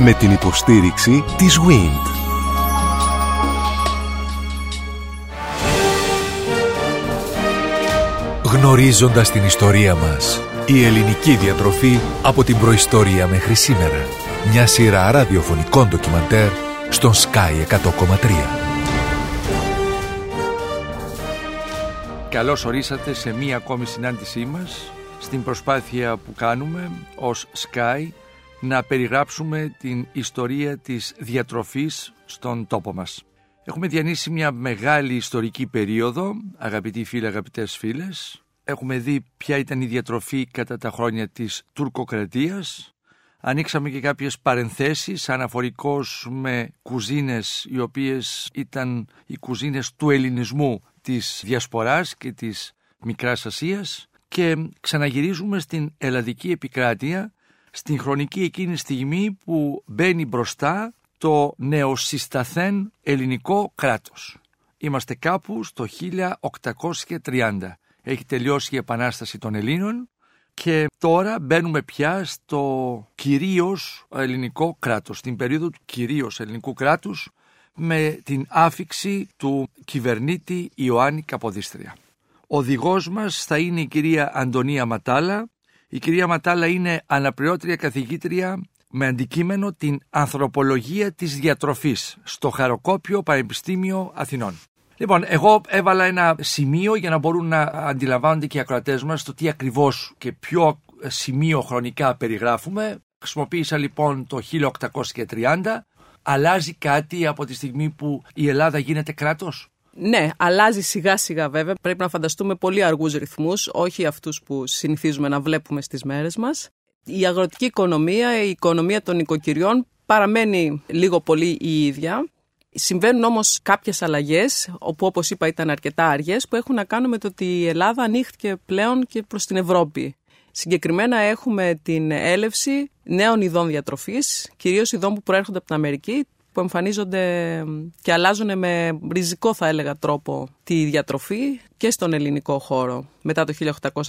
Με την υποστήριξη της WIND. Γνωρίζοντας την ιστορία μας. Η ελληνική διατροφή από την προϊστορία μέχρι σήμερα. Μια σειρά ραδιοφωνικών ντοκιμαντέρ στον Sky 100,3. Καλώς ορίσατε σε μία ακόμη συνάντησή μας στην προσπάθεια που κάνουμε ως Sky να περιγράψουμε την ιστορία της διατροφής στον τόπο μας. Έχουμε διανύσει μια μεγάλη ιστορική περίοδο, αγαπητοί φίλοι, αγαπητές φίλες. Έχουμε δει ποια ήταν η διατροφή κατά τα χρόνια της τουρκοκρατίας. Ανοίξαμε και κάποιες παρενθέσεις αναφορικώς με κουζίνες οι οποίες ήταν οι κουζίνες του ελληνισμού της Διασποράς και της Μικράς Ασίας και ξαναγυρίζουμε στην ελλαδική επικράτεια στην χρονική εκείνη στιγμή που μπαίνει μπροστά το νεοσυσταθέν ελληνικό κράτος. Είμαστε κάπου στο 1830. Έχει τελειώσει η Επανάσταση των Ελλήνων και τώρα μπαίνουμε πια στο κυρίως ελληνικό κράτος, στην περίοδο του κυρίως ελληνικού κράτους με την άφηξη του κυβερνήτη Ιωάννη Καποδίστρια. Ο οδηγός μας θα είναι η κυρία Αντωνία Ματάλα. Η κυρία Ματάλα είναι αναπληρώτρια καθηγήτρια με αντικείμενο την ανθρωπολογία της διατροφής στο Χαροκόπιο Πανεπιστήμιο Αθηνών. Λοιπόν, εγώ έβαλα ένα σημείο για να μπορούν να αντιλαμβάνονται και οι ακροατές μας το τι ακριβώς και ποιο σημείο χρονικά περιγράφουμε. Χρησιμοποίησα λοιπόν το 1830. Αλλάζει κάτι από τη στιγμή που η Ελλάδα γίνεται κράτος; Ναι, αλλάζει σιγά σιγά βέβαια. Πρέπει να φανταστούμε πολύ αργούς ρυθμούς, όχι αυτούς που συνηθίζουμε να βλέπουμε στις μέρες μας. Η αγροτική οικονομία, η οικονομία των οικοκυριών παραμένει λίγο πολύ η ίδια. Συμβαίνουν όμως κάποιες αλλαγές, όπου όπως είπα ήταν αρκετά αργές, που έχουν να κάνουν με το ότι η Ελλάδα ανοίχθηκε πλέον και προς την Ευρώπη. Συγκεκριμένα έχουμε την έλευση νέων ειδών διατροφής, κυρίως ειδών που προέρχονται από την Αμερική, που εμφανίζονται και αλλάζουν με ριζικό θα έλεγα τρόπο τη διατροφή και στον ελληνικό χώρο μετά το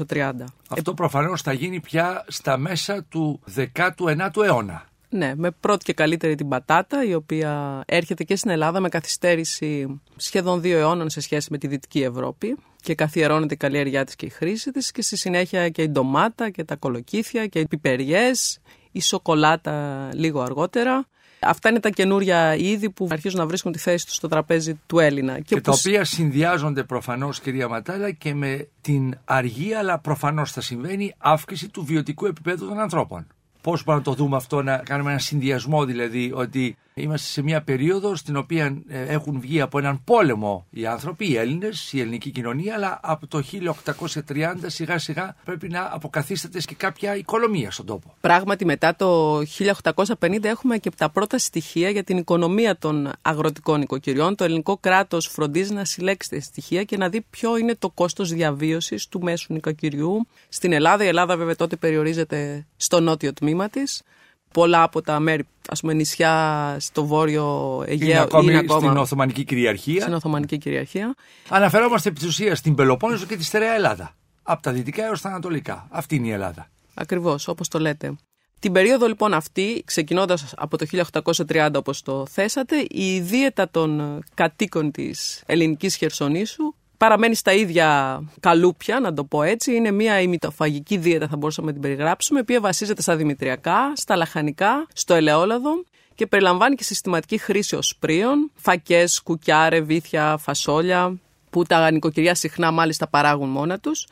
1830. Αυτό προφανώς θα γίνει πια στα μέσα του 19ου αιώνα. Ναι, με πρώτη και καλύτερη την πατάτα, η οποία έρχεται και στην Ελλάδα με καθυστέρηση σχεδόν δύο αιώνων σε σχέση με τη Δυτική Ευρώπη και καθιερώνεται η καλλιέργειά της και η χρήση της και στη συνέχεια και η ντομάτα και τα κολοκύθια και οι πιπεριές, η σοκολάτα λίγο αργότερα. Αυτά είναι τα καινούρια είδη που αρχίζουν να βρίσκουν τη θέση τους στο τραπέζι του Έλληνα. Και, και τα οποία συνδυάζονται προφανώς κυρία Ματάλα και με την αργή αλλά προφανώς θα συμβαίνει αύξηση του βιωτικού επίπεδου των ανθρώπων. Πώς μπορούμε να το δούμε αυτό, να κάνουμε ένα συνδυασμό δηλαδή, ότι είμαστε σε μια περίοδο στην οποία ε, έχουν βγει από έναν πόλεμο οι άνθρωποι, οι Έλληνες, η ελληνική κοινωνία, αλλά από το 1830 σιγά σιγά πρέπει να αποκαθίσταται και κάποια οικονομία στον τόπο. Πράγματι, μετά το 1850 έχουμε και τα πρώτα στοιχεία για την οικονομία των αγροτικών οικοκυριών. Το ελληνικό κράτος φροντίζει να συλλέξει τα στοιχεία και να δει ποιο είναι το κόστος διαβίωσης του μέσου νοικοκυριού στην Ελλάδα. Η Ελλάδα, βέβαια, τότε περιορίζεται στο νότιο τμήμα της πολλά από τα μέρη, ας πούμε νησιά στο βόρειο Αιγαίο είναι ακόμη, είναι ακόμα στην Οθωμανική κυριαρχία. Στην Οθωμανική κυριαρχία. Αναφερόμαστε επί της ουσίας στην Πελοπόννησο και τη στερεά Ελλάδα. Από τα δυτικά έως τα ανατολικά. Αυτή είναι η Ελλάδα. Ακριβώς, όπως το λέτε. Την περίοδο λοιπόν αυτή, ξεκινώντας από το 1830 όπως το θέσατε, η δίαιτα των κατοίκων της ελληνικής χερσονήσου παραμένει στα ίδια καλούπια, να το πω έτσι. Είναι μια ημιτοφαγική δίαιτα, θα μπορούσαμε να την περιγράψουμε, η οποία βασίζεται στα δημητριακά, στα λαχανικά, στο ελαιόλαδο και περιλαμβάνει και συστηματική χρήση οσπρίων, φακές, κουκιά, ρεβίθια, φασόλια, που τα νοικοκυριά συχνά μάλιστα παράγουν μόνα τους.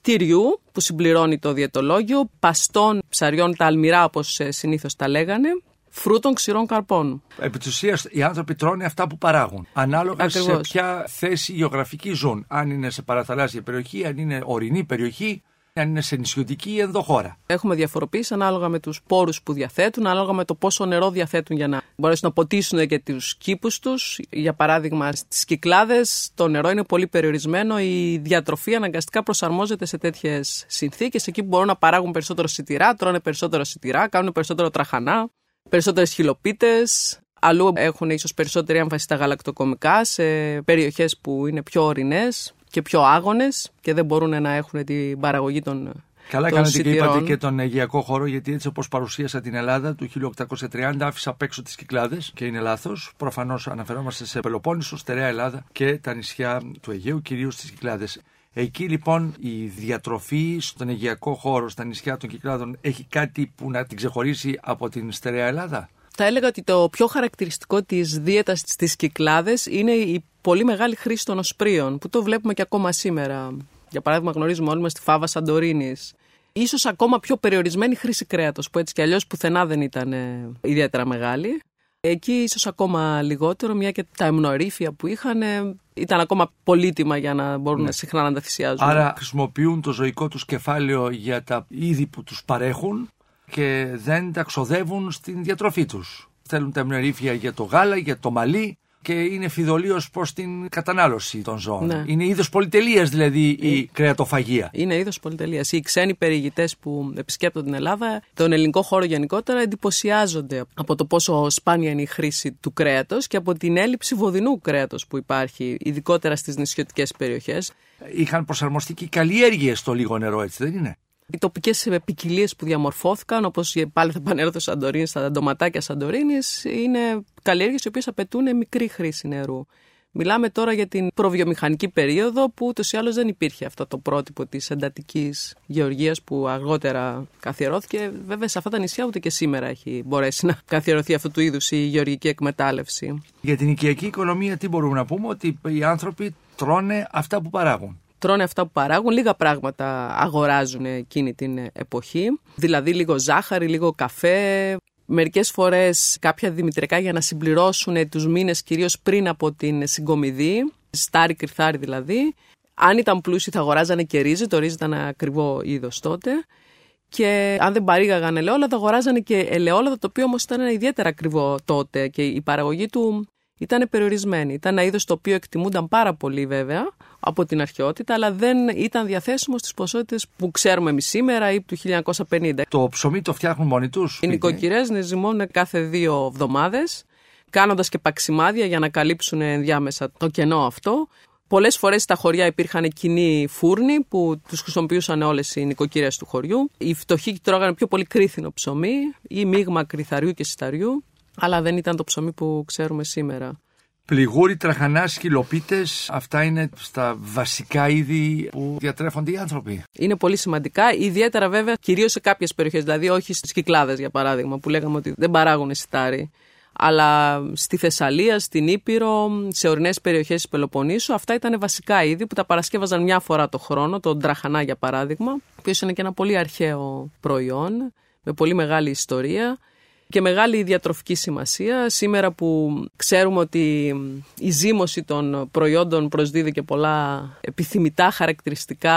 Τυριού, που συμπληρώνει το διαιτολόγιο, παστών ψαριών, τα αλμυρά όπως ε, συνήθως τα λέγανε, φρούτων ξηρών καρπών. Επί της ουσίας, οι άνθρωποι τρώνε αυτά που παράγουν. Ανάλογα σε ποια θέση γεωγραφική ζουν. Αν είναι σε παραθαλάσσια περιοχή, αν είναι ορεινή περιοχή, αν είναι σε νησιωτική ή ενδοχώρα. Έχουμε διαφοροποίηση ανάλογα με τους πόρους που διαθέτουν, ανάλογα με το πόσο νερό διαθέτουν για να μπορέσουν να ποτίσουν και τους κήπους τους. Για παράδειγμα, στις κυκλάδες το νερό είναι πολύ περιορισμένο. Η διατροφή αναγκαστικά προσαρμόζεται σε τέτοιες συνθήκες. Εκεί που μπορούν να παράγουν περισσότερο σιτηρά, τρώνε περισσότερο σιτηρά, κάνουν περισσότερο τραχανά περισσότερες χιλοπίτες. Αλλού έχουν ίσως περισσότερη έμφαση στα γαλακτοκομικά σε περιοχές που είναι πιο ορεινές και πιο άγονες και δεν μπορούν να έχουν την παραγωγή των Καλά κάνετε και είπατε και τον Αιγιακό χώρο, γιατί έτσι όπως παρουσίασα την Ελλάδα του 1830, άφησα απ' έξω τις Κυκλάδες και είναι λάθος. Προφανώς αναφερόμαστε σε Πελοπόννησο, στερεά Ελλάδα και τα νησιά του Αιγαίου, κυρίως τι Κυκλάδες. Εκεί λοιπόν η διατροφή στον Αιγιακό χώρο, στα νησιά των Κυκλάδων, έχει κάτι που να την ξεχωρίσει από την στερεά Ελλάδα; Θα έλεγα ότι το πιο χαρακτηριστικό της δίαιτα στις Κυκλάδες είναι η πολύ μεγάλη χρήση των οσπρίων, που το βλέπουμε και ακόμα σήμερα. Για παράδειγμα, γνωρίζουμε όλοι μας τη φάβα Σαντορίνης. Ίσως ακόμα πιο περιορισμένη χρήση κρέατος, που έτσι κι αλλιώς πουθενά δεν ήταν ε, ιδιαίτερα μεγάλη. Εκεί ίσως ακόμα λιγότερο, μια και τα εμνοερήφια που είχαν ήταν ακόμα πολύτιμα για να μπορούν ναι. συχνά να τα θυσιάζουν. Άρα χρησιμοποιούν το ζωικό τους κεφάλαιο για τα είδη που τους παρέχουν και δεν τα ξοδεύουν στην διατροφή τους. Θέλουν τα εμνοερήφια για το γάλα, για το μαλλί και είναι φιδωλίω προς την κατανάλωση των ζώων. Ναι. Είναι είδος πολυτελείας δηλαδή η ε, κρεατοφαγία. Είναι είδος πολυτελείας. Οι ξένοι περιηγητές που επισκέπτονται την Ελλάδα, τον ελληνικό χώρο γενικότερα, εντυπωσιάζονται από το πόσο σπάνια είναι η χρήση του κρέατος και από την έλλειψη βοδινού κρέατος που υπάρχει, ειδικότερα στις νησιωτικές περιοχές. Είχαν προσαρμοστεί και καλλιέργειες στο λίγο νερό, έτσι δεν είναι; Οι τοπικές ποικιλίε που διαμορφώθηκαν, όπως πάλι θα επανέλθω στο Σαντορίνη, στα ντοματάκια Σαντορίνης, είναι καλλιέργειες οι οποίες απαιτούν μικρή χρήση νερού. Μιλάμε τώρα για την προβιομηχανική περίοδο που ούτως ή άλλως δεν υπήρχε αυτό το πρότυπο της εντατικής γεωργίας που αργότερα καθιερώθηκε. Βέβαια, σε αυτά τα νησιά ούτε και σήμερα έχει μπορέσει να καθιερωθεί αυτού του είδους η γεωργική εκμετάλλευση. Για την οικιακή οικονομία, τι μπορούμε να πούμε, ότι οι άνθρωποι τρώνε αυτά που παράγουν τρώνε αυτά που παράγουν, λίγα πράγματα αγοράζουν εκείνη την εποχή. Δηλαδή λίγο ζάχαρη, λίγο καφέ, μερικές φορές κάποια δημητρικά για να συμπληρώσουν τους μήνες κυρίως πριν από την συγκομιδή, στάρι κρυθάρι δηλαδή. Αν ήταν πλούσιοι θα αγοράζανε και ρύζι, το ρύζι ήταν ακριβό είδος τότε. Και αν δεν παρήγαγαν ελαιόλαδα, αγοράζανε και ελαιόλαδα, το οποίο όμως ήταν ιδιαίτερα ακριβό τότε και η παραγωγή του ήταν περιορισμένη. Ήταν ένα είδος το οποίο εκτιμούνταν πάρα πολύ βέβαια από την αρχαιότητα, αλλά δεν ήταν διαθέσιμο στις ποσότητες που ξέρουμε εμείς σήμερα ή του 1950. Το ψωμί το φτιάχνουν μόνοι τους. Οι νοικοκυρές νεζημώνουν κάθε δύο εβδομάδες, κάνοντας και παξιμάδια για να καλύψουν ενδιάμεσα το κενό αυτό. Πολλές φορές στα χωριά υπήρχαν κοινοί φούρνοι που τους χρησιμοποιούσαν όλες οι νοικοκυρές του χωριού. Οι φτωχοί τρώγανε πιο πολύ κρίθινο ψωμί ή μείγμα κρυθαριού και συσταριού αλλά δεν ήταν το ψωμί που ξέρουμε σήμερα. Πληγούρι, τραχανάς, σκυλοπίτε, αυτά είναι στα βασικά είδη που διατρέφονται οι άνθρωποι. Είναι πολύ σημαντικά, ιδιαίτερα βέβαια κυρίως σε κάποιες περιοχές, δηλαδή όχι στις κυκλάδες για παράδειγμα, που λέγαμε ότι δεν παράγουν σιτάρι. Αλλά στη Θεσσαλία, στην Ήπειρο, σε ορεινές περιοχές της Πελοποννήσου, αυτά ήταν βασικά είδη που τα παρασκεύαζαν μια φορά το χρόνο, τον τραχανά για παράδειγμα, ο οποίος είναι και ένα πολύ αρχαίο προϊόν, με πολύ μεγάλη ιστορία και μεγάλη διατροφική σημασία. Σήμερα που ξέρουμε ότι η ζύμωση των προϊόντων προσδίδει και πολλά επιθυμητά χαρακτηριστικά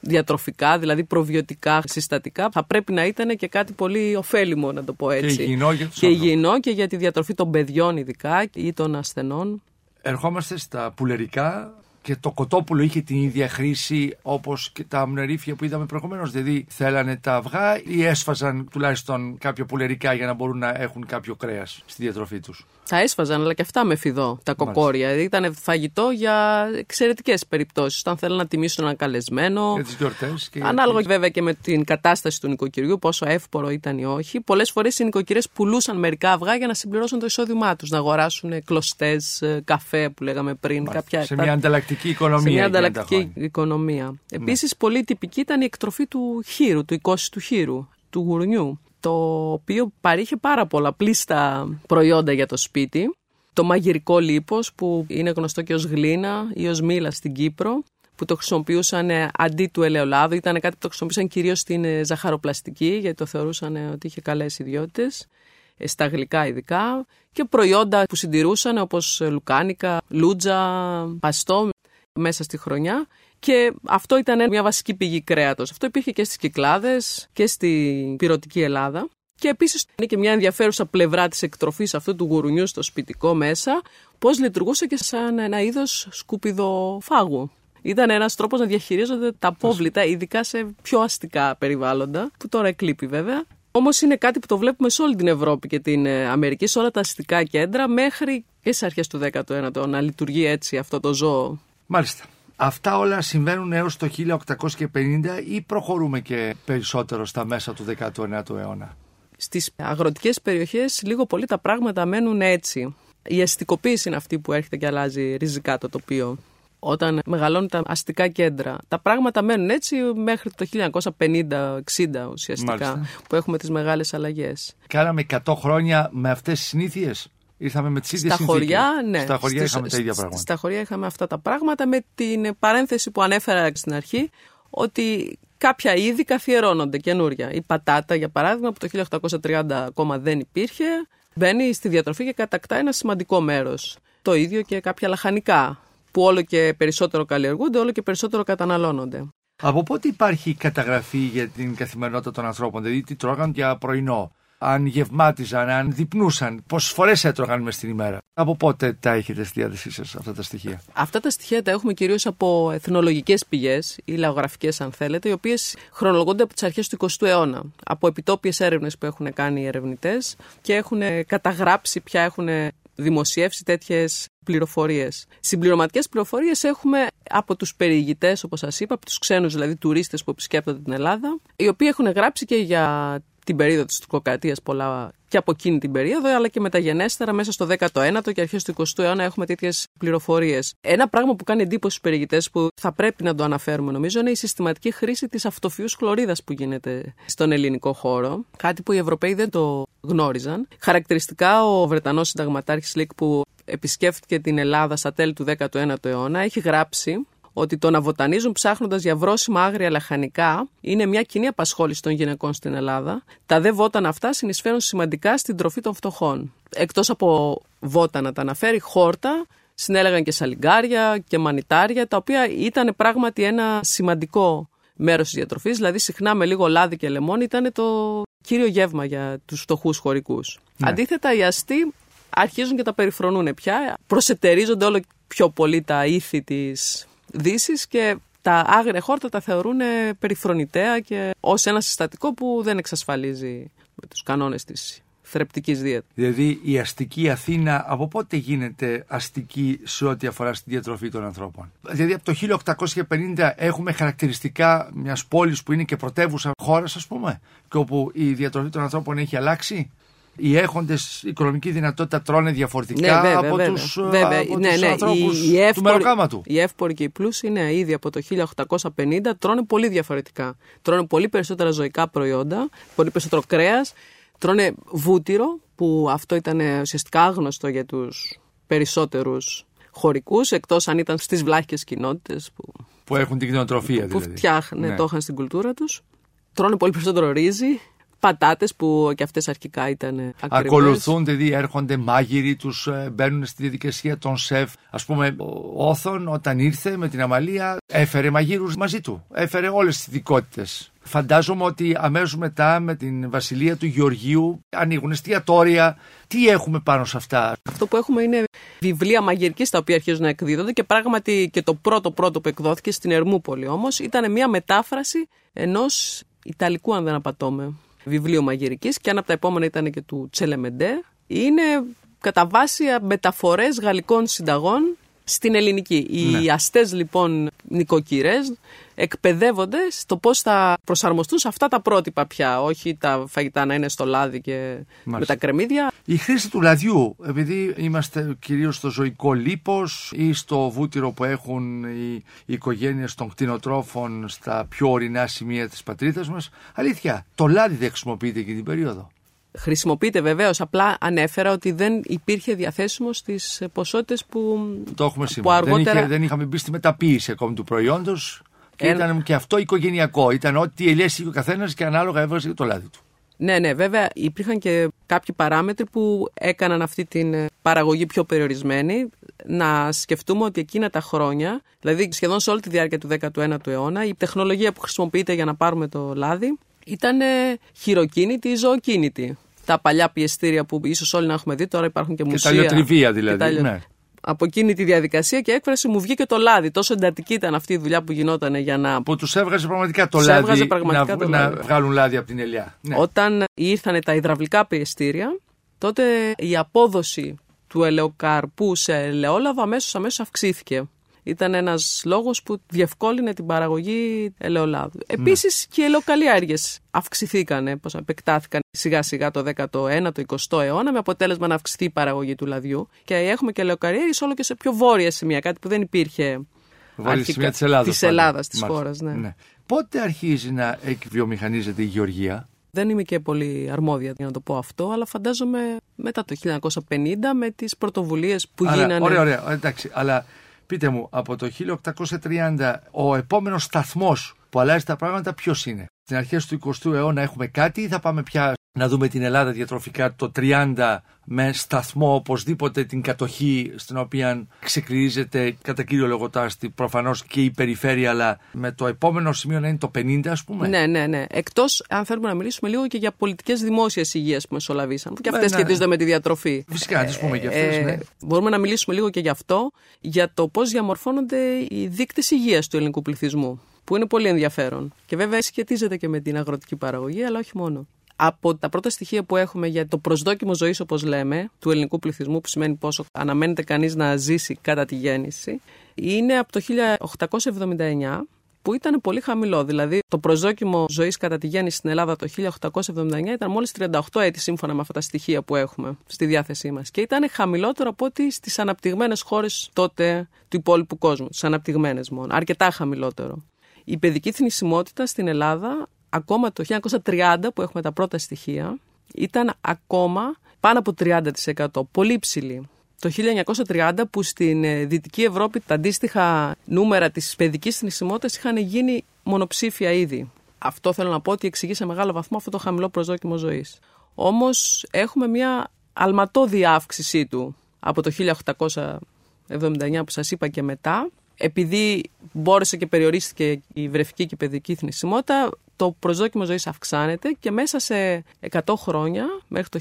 διατροφικά, δηλαδή προβιωτικά, συστατικά, θα πρέπει να ήταν και κάτι πολύ ωφέλιμο, να το πω έτσι. Και υγιεινό για, και, υγιεινό και για τη διατροφή των παιδιών ειδικά ή των ασθενών. Ερχόμαστε στα πουλερικά και το κοτόπουλο είχε την ίδια χρήση όπως και τα αμνερίφια που είδαμε προηγουμένως. Δηλαδή θέλανε τα αυγά ή έσφαζαν τουλάχιστον κάποια πουλερικά για να μπορούν να έχουν κάποιο κρέας στη διατροφή τους. Τα έσφαζαν, αλλά και αυτά με φιδό, τα κοκόρια. Δηλαδή ήταν φαγητό για εξαιρετικές περιπτώσεις. Όταν θέλουν να τιμήσουν έναν καλεσμένο. Για τις γιορτές. Ανάλογα βέβαια και με την κατάσταση του νοικοκυριού, πόσο εύπορο ήταν ή όχι. Πολλές φορές οι νοικοκυρές πουλούσαν μερικά αυγά για να συμπληρώσουν το εισόδημά τους. Να αγοράσουν κλωστές, ε, καφέ που λέγαμε πριν. Κάποια, σε μια ανταλλακτική οικονομία. Σε μια ανταλλακτική οικονομία. Ναι. Επίσης, πολύ τυπική ήταν η εκτροφή του χείρου, του του χείρου, του γουρνιού το οποίο παρήχε πάρα πολλά πλήστα προϊόντα για το σπίτι. Το μαγειρικό λίπος που είναι γνωστό και ως γλίνα ή ως μήλα στην Κύπρο που το χρησιμοποιούσαν αντί του ελαιολάδου. Ήταν κάτι που το χρησιμοποιούσαν κυρίως στην ε, ζαχαροπλαστική γιατί το θεωρούσαν ότι είχε καλές ιδιότητες ε, στα γλυκά ειδικά και προϊόντα που συντηρούσαν όπως λουκάνικα, λούτζα, παστό μέσα στη χρονιά και αυτό ήταν μια βασική πηγή κρέατος. Αυτό υπήρχε και στις Κυκλάδες και στη πυρωτική Ελλάδα. Και επίσης είναι και μια ενδιαφέρουσα πλευρά της εκτροφής αυτού του γουρουνιού στο σπιτικό μέσα, πώς λειτουργούσε και σαν ένα είδος σκουπιδοφάγου. Ήταν ένας τρόπος να διαχειρίζονται τα απόβλητα, ειδικά σε πιο αστικά περιβάλλοντα, που τώρα εκλείπει βέβαια. Όμως είναι κάτι που το βλέπουμε σε όλη την Ευρώπη και την ε, Αμερική, σε όλα τα αστικά κέντρα, μέχρι και στις αρχές του 19ου να λειτουργεί έτσι αυτό το ζώο. Μάλιστα. Αυτά όλα συμβαίνουν έως το 1850 ή προχωρούμε και περισσότερο στα μέσα του 19ου αιώνα; Στις αγροτικές περιοχές λίγο πολύ τα πράγματα μένουν έτσι. Η αστικοποίηση είναι αυτή που έρχεται και αλλάζει ριζικά το τοπίο. Όταν μεγαλώνουν τα αστικά κέντρα. Τα πράγματα μένουν έτσι μέχρι το 1950-60 ουσιαστικά Μάλιστα. που έχουμε τις μεγάλες αλλαγές. Κάναμε 100 χρόνια με αυτές τις συνήθειες; Ήρθαμε με τις ίδιες Στα συνθήκες. χωριά, ναι. Στα χωριά Στις- είχαμε τα ίδια σ- πράγματα. Στα χωριά είχαμε αυτά τα πράγματα με την παρένθεση που ανέφερα στην αρχή ότι κάποια είδη καθιερώνονται καινούρια. Η πατάτα, για παράδειγμα, που το 1830 ακόμα δεν υπήρχε, μπαίνει στη διατροφή και κατακτά ένα σημαντικό μέρος. Το ίδιο και κάποια λαχανικά, που όλο και περισσότερο καλλιεργούνται, όλο και περισσότερο καταναλώνονται. Από πότε υπάρχει καταγραφή για την καθημερινότητα των ανθρώπων, δηλαδή τι τρώγαν για πρωινό, αν γευμάτιζαν, αν διπνούσαν, πόσες φορές έτρωγαν μες στην ημέρα. Από πότε τα έχετε στη διάθεσή σας αυτά τα στοιχεία; Αυτά τα στοιχεία τα έχουμε κυρίως από εθνολογικές πηγές ή λαογραφικές, αν θέλετε, οι οποίες χρονολογούνται από τις αρχές του 20ου αιώνα. Από επιτόπιες έρευνες που έχουν κάνει οι ερευνητές και έχουν καταγράψει πια έχουν δημοσιεύσει τέτοιες πληροφορίες. Συμπληρωματικές πληροφορίες έχουμε από τους περιηγητές, όπως σας είπα, από τους ξένους δηλαδή τουρίστες που επισκέπτονται την Ελλάδα, οι οποίοι έχουν γράψει και για την περίοδο της τουρκοκρατίας πολλά και από εκείνη την περίοδο, αλλά και μεταγενέστερα μέσα στο 19ο και αρχές του 20ου αιώνα έχουμε τέτοιες πληροφορίες. Ένα πράγμα που κάνει εντύπωση στους περιηγητές που θα πρέπει να το αναφέρουμε νομίζω είναι η συστηματική χρήση της αυτοφυούς χλωρίδας που γίνεται στον ελληνικό χώρο. Κάτι που οι Ευρωπαίοι δεν το γνώριζαν. Χαρακτηριστικά ο Βρετανός συνταγματάρχης Λίκ που επισκέφτηκε την Ελλάδα στα τέλη του 19ου αιώνα έχει γράψει ότι το να βοτανίζουν ψάχνοντας για βρόσιμα άγρια λαχανικά είναι μια κοινή απασχόληση των γυναικών στην Ελλάδα. Τα δε βότανα αυτά συνεισφέρουν σημαντικά στην τροφή των φτωχών. Εκτός από βότανα τα αναφέρει, χόρτα, συνέλεγαν και σαλιγκάρια και μανιτάρια, τα οποία ήταν πράγματι ένα σημαντικό μέρος της διατροφής. Δηλαδή, συχνά με λίγο λάδι και λεμόνι ήταν το κύριο γεύμα για τους φτωχούς χωρικούς. Ναι. Αντίθετα, οι αστεί αρχίζουν και τα περιφρονούν πια. Προσετερίζονται όλο πιο πολύ τα ήθη της Δύσης και τα άγρια χόρτα τα θεωρούν περιφρονητέα και ως ένα συστατικό που δεν εξασφαλίζει με τους κανόνες της θρεπτικής δίαιτας. Δηλαδή η αστική Αθήνα από πότε γίνεται αστική σε ό,τι αφορά στη διατροφή των ανθρώπων; Δηλαδή από το 1850 έχουμε χαρακτηριστικά μιας πόλης που είναι και πρωτεύουσα χώρας ας πούμε και όπου η διατροφή των ανθρώπων έχει αλλάξει; Οι έχοντες οικονομική δυνατότητα τρώνε διαφορετικά Ναι, βέβαια, από βέβαια. τους, Βέβαια, από ναι, τους ναι, ανθρώπους οι- οι του εύποροι- μεροκάματου. Οι εύποροι και οι πλούσιοι είναι ήδη από το 1850 τρώνε πολύ διαφορετικά. Τρώνε πολύ περισσότερα ζωικά προϊόντα, πολύ περισσότερο κρέας, τρώνε βούτυρο που αυτό ήταν ουσιαστικά άγνωστο για τους περισσότερους χωρικούς εκτός αν ήταν στις βλάχικες κοινότητες που Που έχουν την κτηνοτροφία που δηλαδή. φτιάχνε, Ναι. το είχαν στην κουλτούρα τους. Τρώνε πολύ περισσότερο ρύζι, πατάτες που και αυτές αρχικά ήταν ακριβές. Ακολουθούν, δηλαδή έρχονται μάγειροι, τους ε, μπαίνουν στη διαδικασία των σεφ. Ας πούμε, ο Όθων όταν ήρθε με την Αμαλία έφερε μαγείρους μαζί του. Έφερε όλες τις ειδικότητες. Φαντάζομαι ότι αμέσως μετά με την βασιλεία του Γεωργίου ανοίγουν εστιατόρια. Τι έχουμε πάνω σε αυτά; Αυτό που έχουμε είναι βιβλία μαγειρικής τα οποία αρχίζουν να εκδίδονται και πράγματι και το πρώτο πρώτο που εκδόθηκε στην Ερμούπολη όμως ήταν μια μετάφραση ενός Ιταλικού αν δεν απατώμε βιβλίου μαγειρικής και ένα από τα επόμενα ήταν και του Τσελεμεντέ. Είναι κατά βάση μεταφορές γαλλικών συνταγών στην ελληνική. Οι αστές λοιπόν νοικοκυρές εκπαιδεύονται στο πώς θα προσαρμοστούν σε αυτά τα πρότυπα πια, όχι τα φαγητά να είναι στο λάδι και με τα κρεμμύδια. Η χρήση του λαδιού, επειδή είμαστε κυρίως στο ζωικό λίπος ή στο βούτυρο που έχουν οι, οι οικογένειες των κτηνοτρόφων στα πιο ορεινά σημεία της πατρίδας μας, αλήθεια, το λάδι δεν χρησιμοποιείται εκείνη την περίοδο. Χρησιμοποιείται βεβαίως, απλά ανέφερα ότι δεν υπήρχε διαθέσιμος στις ποσότητες που, Το έχουμε που σήμερα. αργότερα... Δεν, είχε, δεν είχαμε μπει στη μεταποίηση ακόμη του προϊόντος και Ένα- ήταν και αυτό οικογενειακό. Ήταν ό,τι ελέγχει ο καθένας και ανάλογα έβαζε και το λάδι του. Ναι, ναι, βέβαια υπήρχαν και κάποιοι παράμετροι που έκαναν αυτή την ε, παραγωγή πιο περιορισμένη. Να σκεφτούμε ότι εκείνα τα χρόνια, δηλαδή σχεδόν σε όλη τη διάρκεια του 19ου αιώνα, η τεχνολογία που χρησιμοποιείται για να πάρουμε το λάδι ήταν ε, χειροκίνητη ή ζωοκίνητη. Τα παλιά πιεστήρια που ίσως όλοι να έχουμε δει, τώρα υπάρχουν και, Και μουσεία. τα λιοτριβία και δηλαδή. τα λιο- Ναι. Από εκείνη τη διαδικασία και έκφραση μου βγήκε το λάδι. Τόσο εντατική ήταν αυτή η δουλειά που γινόταν για να Που τους έβγαζε πραγματικά το Τους λάδι έβγαζε πραγματικά να, το να λάδι. βγάλουν λάδι από την ελιά. Ναι. Όταν ήρθαν τα υδραυλικά πιεστήρια, τότε η απόδοση του ελαιοκαρπού σε ελαιόλαδο αμέσως, αμέσως αυξήθηκε. Ήταν ένας λόγος που διευκόλυνε την παραγωγή ελαιολάδου. Ναι. Επίσης και οι ελαιοκαλλιέργειε αυξηθήκαν, πώ επεκτάθηκαν σιγά σιγά το 19ο, το 20ο αιώνα, με αποτέλεσμα να αυξηθεί η παραγωγή του λαδιού. Και έχουμε και ελαιοκαλλιέργειε όλο και σε πιο βόρεια σημεία, κάτι που δεν υπήρχε. Βόρεια σημεία της Ελλάδας. Της Ελλάδας, της χώρας, ναι. ναι. Πότε αρχίζει να εκβιομηχανίζεται η γεωργία; Δεν είμαι και πολύ αρμόδια για να το πω αυτό, αλλά φαντάζομαι μετά το 1950 με τις πρωτοβουλίες που Άρα, γίνανε. Ωραία, ωραία, εντάξει, αλλά πείτε μου, από το 1830 ο επόμενος σταθμός που αλλάζει τα πράγματα ποιος είναι. Στην αρχές του 20ου αιώνα έχουμε κάτι ή θα πάμε πια να δούμε την Ελλάδα διατροφικά το 30 με σταθμό οπωσδήποτε την κατοχή στην οποία ξεκρίζεται κατά κύριο λογοτάστη προφανώς και η περιφέρεια αλλά με το επόμενο σημείο να είναι το 50 ας πούμε. Ναι, ναι, ναι. Εκτός αν θέλουμε να μιλήσουμε λίγο και για πολιτικές δημόσιας υγείας που μεσολαβήσαν και αυτές ναι, σχετίζονται με τη διατροφή. Φυσικά, να τις πούμε για αυτές, ε, ναι. Μπορούμε να μιλήσουμε λίγο και γι' αυτό, για το πώς διαμορφώνονται οι δείκτες υγείας του ελληνικού πληθυσμού που είναι πολύ ενδιαφέρον. Και βέβαια σχετίζεται και με την αγροτική παραγωγή, αλλά όχι μόνο. Από τα πρώτα στοιχεία που έχουμε για το προσδόκιμο ζωής, όπως λέμε, του ελληνικού πληθυσμού, που σημαίνει πόσο αναμένεται κανείς να ζήσει κατά τη γέννηση, είναι από το 1879 που ήταν πολύ χαμηλό. Δηλαδή, το προσδόκιμο ζωής κατά τη γέννηση στην Ελλάδα το 1879 ήταν μόλις 38 έτη, σύμφωνα με αυτά τα στοιχεία που έχουμε στη διάθεσή μας. Και ήταν χαμηλότερο από ό,τι στις αναπτυγμένες χώρες τότε του υπόλοιπου κόσμου. Τι αναπτυγμένες μόνο. Αρκετά χαμηλότερο. Η παιδική θνησιμότητα στην Ελλάδα, ακόμα το 1930 που έχουμε τα πρώτα στοιχεία, ήταν ακόμα πάνω από 30%. Πολύ ψηλή. Το 1930 που στην ε, Δυτική Ευρώπη τα αντίστοιχα νούμερα της παιδικής θνησιμότητας είχαν γίνει μονοψήφια ήδη. Αυτό θέλω να πω ότι εξηγεί σε μεγάλο βαθμό αυτό το χαμηλό προσδόκιμο ζωής. Όμως έχουμε μια αλματώδη αύξησή του από το 1879 που σας είπα και μετά επειδή μπόρεσε και περιορίστηκε η βρεφική και η παιδική θνησιμότητα, το προσδόκιμο ζωής αυξάνεται και μέσα σε 100 χρόνια, μέχρι το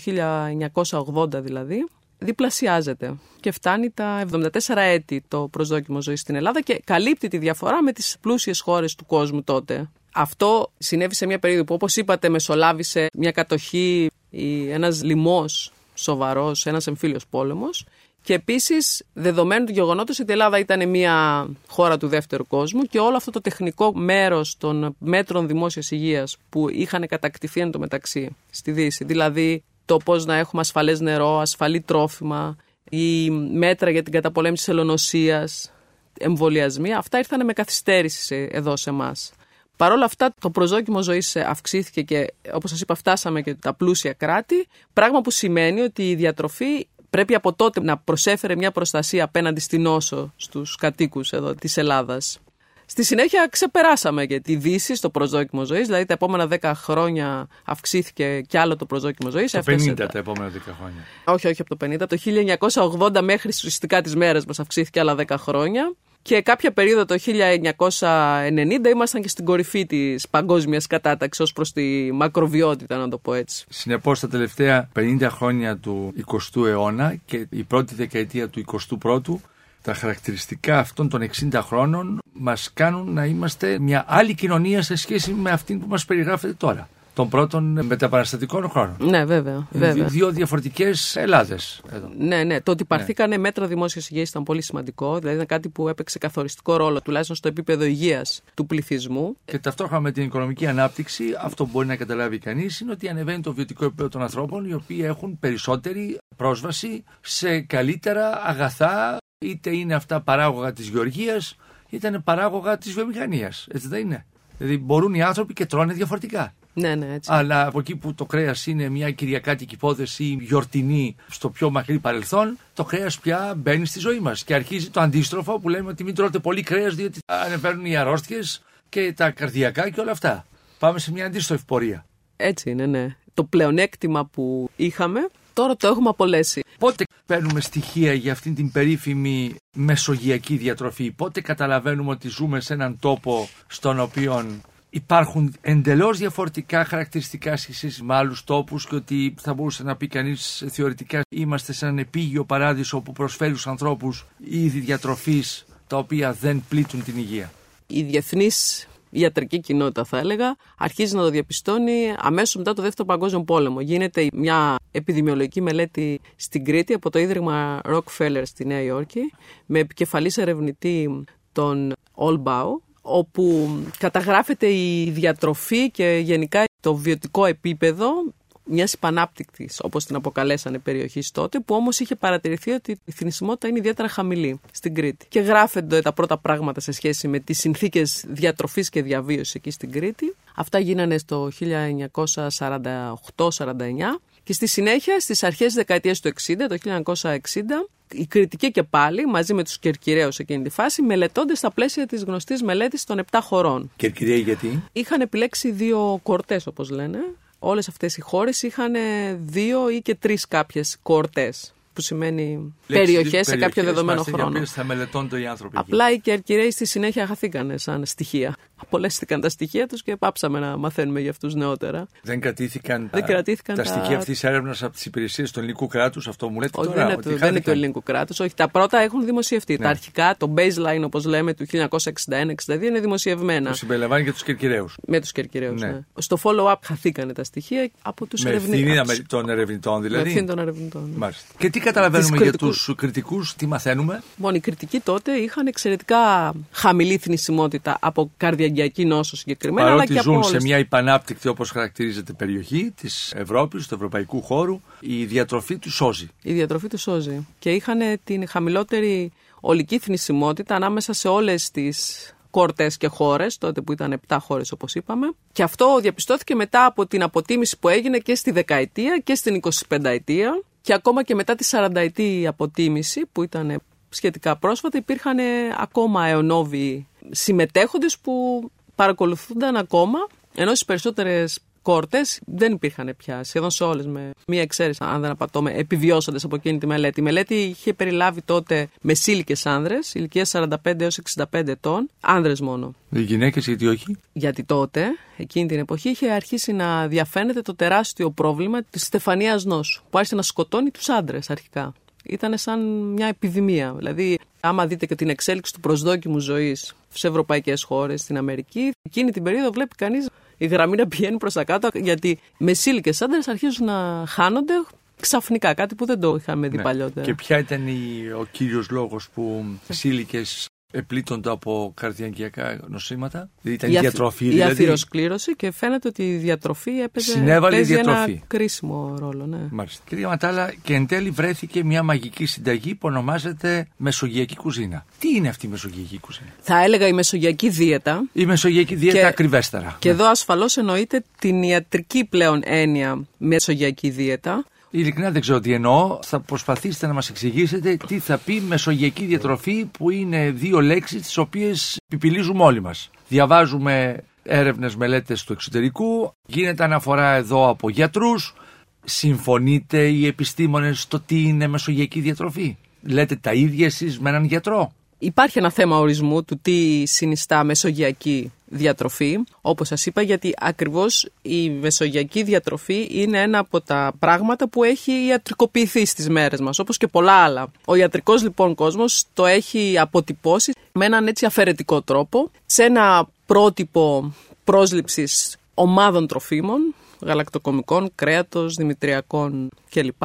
1980 δηλαδή, διπλασιάζεται και φτάνει τα 74 έτη το προσδόκιμο ζωής στην Ελλάδα και καλύπτει τη διαφορά με τις πλούσιες χώρες του κόσμου τότε. Αυτό συνέβη σε μια περίοδο που όπως είπατε μεσολάβησε μια κατοχή, ένας λοιμός σοβαρός, ένας εμφύλιος πόλεμος και επίσης, δεδομένου του γεγονότος ότι η Ελλάδα ήταν μια χώρα του δεύτερου κόσμου και όλο αυτό το τεχνικό μέρος των μέτρων δημόσιας υγείας που είχαν κατακτηθεί εν τω μεταξύ στη Δύση, δηλαδή το πώς να έχουμε ασφαλές νερό, ασφαλή τρόφιμα, ή μέτρα για την καταπολέμηση ελονοσίας, εμβολιασμοί, αυτά ήρθαν με καθυστέρηση εδώ σε εμάς. Παρ' όλα αυτά, το προσδόκιμο ζωής αυξήθηκε και, όπως σας είπα, φτάσαμε και τα πλούσια κράτη. Πράγμα που σημαίνει ότι η διατροφή πρέπει από τότε να προσέφερε μια προστασία απέναντι στην νόσο στους κατοίκους εδώ της Ελλάδας. Στη συνέχεια ξεπεράσαμε και τη Δύση στο προσδόκιμο ζωής, δηλαδή τα επόμενα 10 χρόνια αυξήθηκε κι άλλο το προσδόκιμο ζωής. Το 50 τα... επόμενα 10 χρόνια. Όχι, όχι από το 50. Το 1980 μέχρι ουσιαστικά τι μέρες μας αυξήθηκε άλλα 10 χρόνια. Και κάποια περίοδο το 1990 ήμασταν και στην κορυφή της παγκόσμιας κατάταξης ως προς τη μακροβιότητα, να το πω έτσι. Συνεπώς, τα τελευταία 50 χρόνια του 20ου αιώνα και η πρώτη δεκαετία του 21ου, τα χαρακτηριστικά αυτών των 60 χρόνων μας κάνουν να είμαστε μια άλλη κοινωνία σε σχέση με αυτήν που μας περιγράφεται τώρα των πρώτων μεταπαραστατικών χρόνων. Ναι, βέβαια. βέβαια. Δύο διαφορετικές Ελλάδες. Ναι, ναι. Το ότι πάρθηκαν ναι. μέτρα δημόσιας υγείας ήταν πολύ σημαντικό. Δηλαδή ήταν κάτι που έπαιξε καθοριστικό ρόλο, τουλάχιστον στο επίπεδο υγείας του πληθυσμού. Και ταυτόχρονα με την οικονομική ανάπτυξη, αυτό που μπορεί να καταλάβει κανείς είναι ότι ανεβαίνει το βιωτικό επίπεδο των ανθρώπων, οι οποίοι έχουν περισσότερη πρόσβαση σε καλύτερα αγαθά, είτε είναι αυτά παράγωγα της γεωργίας, είτε είναι παράγωγα της βιομηχανίας. Έτσι δεν είναι. Δηλαδή μπορούν οι άνθρωποι και τρώνε διαφορετικά. Ναι, ναι, έτσι. Αλλά από εκεί που το κρέας είναι μια κυριακάτικη υπόθεση ή γιορτινή στο πιο μακρύ παρελθόν, το κρέας πια μπαίνει στη ζωή μας. Και αρχίζει το αντίστροφο που λέμε ότι μην τρώτε πολύ κρέας, διότι ανεβαίνουν οι αρρώστιες και τα καρδιακά και όλα αυτά. Πάμε σε μια αντίστροφη πορεία. Έτσι είναι, ναι. Το πλεονέκτημα που είχαμε τώρα το έχουμε απολέσει. Πότε παίρνουμε στοιχεία για αυτήν την περίφημη μεσογειακή διατροφή, πότε καταλαβαίνουμε ότι ζούμε σε έναν τόπο στον οποίο υπάρχουν εντελώς διαφορετικά χαρακτηριστικά σχέση με άλλους τόπους και ότι θα μπορούσε να πει κανείς θεωρητικά είμαστε σε έναν επίγειο παράδεισο που προσφέρει στους ανθρώπους είδη διατροφής τα οποία δεν πλήττουν την υγεία. Η διεθνής ιατρική κοινότητα θα έλεγα, αρχίζει να το διαπιστώνει αμέσως μετά το Δεύτερο Παγκόσμιο Πόλεμο. Γίνεται μια επιδημιολογική μελέτη στην Κρήτη από το Ίδρυμα Rockefeller στη Νέα Υόρκη με επικεφαλής ερευνητή τον Olbau, όπου καταγράφεται η διατροφή και γενικά το βιωτικό επίπεδο μιας υπανάπτυκτης, όπως την αποκαλέσανε περιοχή τότε, που όμως είχε παρατηρηθεί ότι η θνησιμότητα είναι ιδιαίτερα χαμηλή στην Κρήτη. Και γράφονται τα πρώτα πράγματα σε σχέση με τις συνθήκες διατροφής και διαβίωσης εκεί στην Κρήτη. Αυτά γίνανε στο 1948-49 και στη συνέχεια στις αρχές της δεκαετίας του 60, το 1960, η κριτική και πάλι, μαζί με τους Κερκυραίους σε εκείνη τη φάση, μελετώνται στα πλαίσια της γνωστής μελέτης των 7 χωρών. Κερκυραίοι γιατί; Είχαν επιλέξει δύο κορτές, όπως λένε. Όλες αυτές οι χώρες είχαν δύο ή και τρεις κάποιες κορτές που σημαίνει περιοχές σε κάποιο δεδομένο χρόνο. θα μελετώνται οι άνθρωποι. Απλά οι Κερκυραίοι στη συνέχεια χαθήκανε σαν στοιχεία. Απολέστηκαν τα στοιχεία τους και πάψαμε να μαθαίνουμε για αυτούς νεότερα. Δεν κρατήθηκαν, δεν κρατήθηκαν τα, τα, στοιχεία αυτής της έρευνας από τις υπηρεσίες του ελληνικού κράτους. Αυτό μου λέτε Όχι, τώρα. Δεν, είναι, δεν είναι του ελληνικού κράτους. Όχι, τα πρώτα έχουν δημοσιευτεί. Ναι. Τα αρχικά, το baseline όπως λέμε του 1961-62 είναι δημοσιευμένα. Το συμπεριλαμβάνει και τους Κερκυραίους. Με τους Κερκυραίους. Ναι. ναι. Στο follow-up χαθήκανε τα στοιχεία από τους ερευνητές. Με των ερευνητών δηλαδή. Με των ερευνητών. Ναι. Και τι καταλαβαίνουμε για τους κριτικούς, τι μαθαίνουμε; Λοιπόν, οι κριτικοί τότε είχαν εξαιρετικά χαμηλή θνησιμότητα από καρδιαγκιακή νόσο συγκεκριμένα. Παρότι αλλά ζουν από σε μια υπανάπτυκτη, όπως χαρακτηρίζεται, περιοχή της Ευρώπης, του ευρωπαϊκού χώρου, η διατροφή του σώζει. Η διατροφή του σώζει. Και είχαν την χαμηλότερη ολική θνησιμότητα ανάμεσα σε όλες τις κόρτε και χώρες, τότε που ήταν 7 χώρες όπως είπαμε. Και αυτό διαπιστώθηκε μετά από την αποτίμηση που έγινε και στη δεκαετία και στην 25 ετία και ακόμα και μετά τη 40 ετή αποτίμηση που ήταν σχετικά πρόσφατα υπήρχαν ακόμα αιωνόβοι συμμετέχοντες που παρακολουθούνταν ακόμα ενώ στις περισσότερες κόρτες δεν υπήρχαν πια σχεδόν σε όλες, με μία εξαίρεση, αν δεν απατώμε, επιβιώσαντε από εκείνη τη μελέτη. Η μελέτη είχε περιλάβει τότε μεσήλικε άνδρες, ηλικία 45 έως 65 ετών, άνδρες μόνο. Οι γυναίκες γιατί όχι; Γιατί τότε, εκείνη την εποχή, είχε αρχίσει να διαφαίνεται το τεράστιο πρόβλημα της Στεφανίας νόσου, που άρχισε να σκοτώνει τους άντρες αρχικά. Ήταν σαν μια επιδημία. Δηλαδή, άμα δείτε και την εξέλιξη του προσδόκιμου ζωής σε ευρωπαϊκές χώρες, στην Αμερική, εκείνη την περίοδο βλέπει κανείς η γραμμή να πηγαίνει προς τα κάτω, γιατί μεσήλικε άντρε αρχίζουν να χάνονται ξαφνικά, κάτι που δεν το είχαμε δει ναι. παλιότερα. Και ποια ήταν η, ο κύριος λόγος που μεσήλικε επλήττονται από καρδιαγγειακά νοσήματα. Δηλαδή ήταν η, διατροφή. Η δηλαδή... αθυροσκλήρωση και φαίνεται ότι η διατροφή έπαιζε Συνέβαλε η διατροφή. ένα κρίσιμο ρόλο. Ναι. Μάλιστα. Κυρία Ματάλα, και εν τέλει βρέθηκε μια μαγική συνταγή που ονομάζεται Μεσογειακή κουζίνα. Τι είναι αυτή η Μεσογειακή κουζίνα; Θα έλεγα η Μεσογειακή δίαιτα. Η Μεσογειακή δίαιτα και, ακριβέστερα. Και εδώ ασφαλώς εννοείται την ιατρική πλέον έννοια Μεσογειακή δίαιτα. Ειλικρινά δεν ξέρω τι εννοώ. Θα προσπαθήσετε να μας εξηγήσετε τι θα πει μεσογειακή διατροφή, που είναι δύο λέξεις τις οποίες πιπιλίζουμε όλοι μας. Διαβάζουμε έρευνες, μελέτες του εξωτερικού, γίνεται αναφορά εδώ από γιατρούς. Συμφωνείτε οι επιστήμονες στο τι είναι μεσογειακή διατροφή; Λέτε τα ίδια εσείς με έναν γιατρό; Υπάρχει ένα θέμα ορισμού του τι συνιστά μεσογειακή διατροφή, όπως σας είπα, γιατί ακριβώς η μεσογειακή διατροφή είναι ένα από τα πράγματα που έχει ιατρικοποιηθεί στις μέρες μας, όπως και πολλά άλλα. Ο ιατρικός λοιπόν κόσμος το έχει αποτυπώσει με έναν έτσι αφαιρετικό τρόπο, σε ένα πρότυπο πρόσληψης ομάδων τροφίμων, γαλακτοκομικών, κρέατος, δημητριακών κλπ.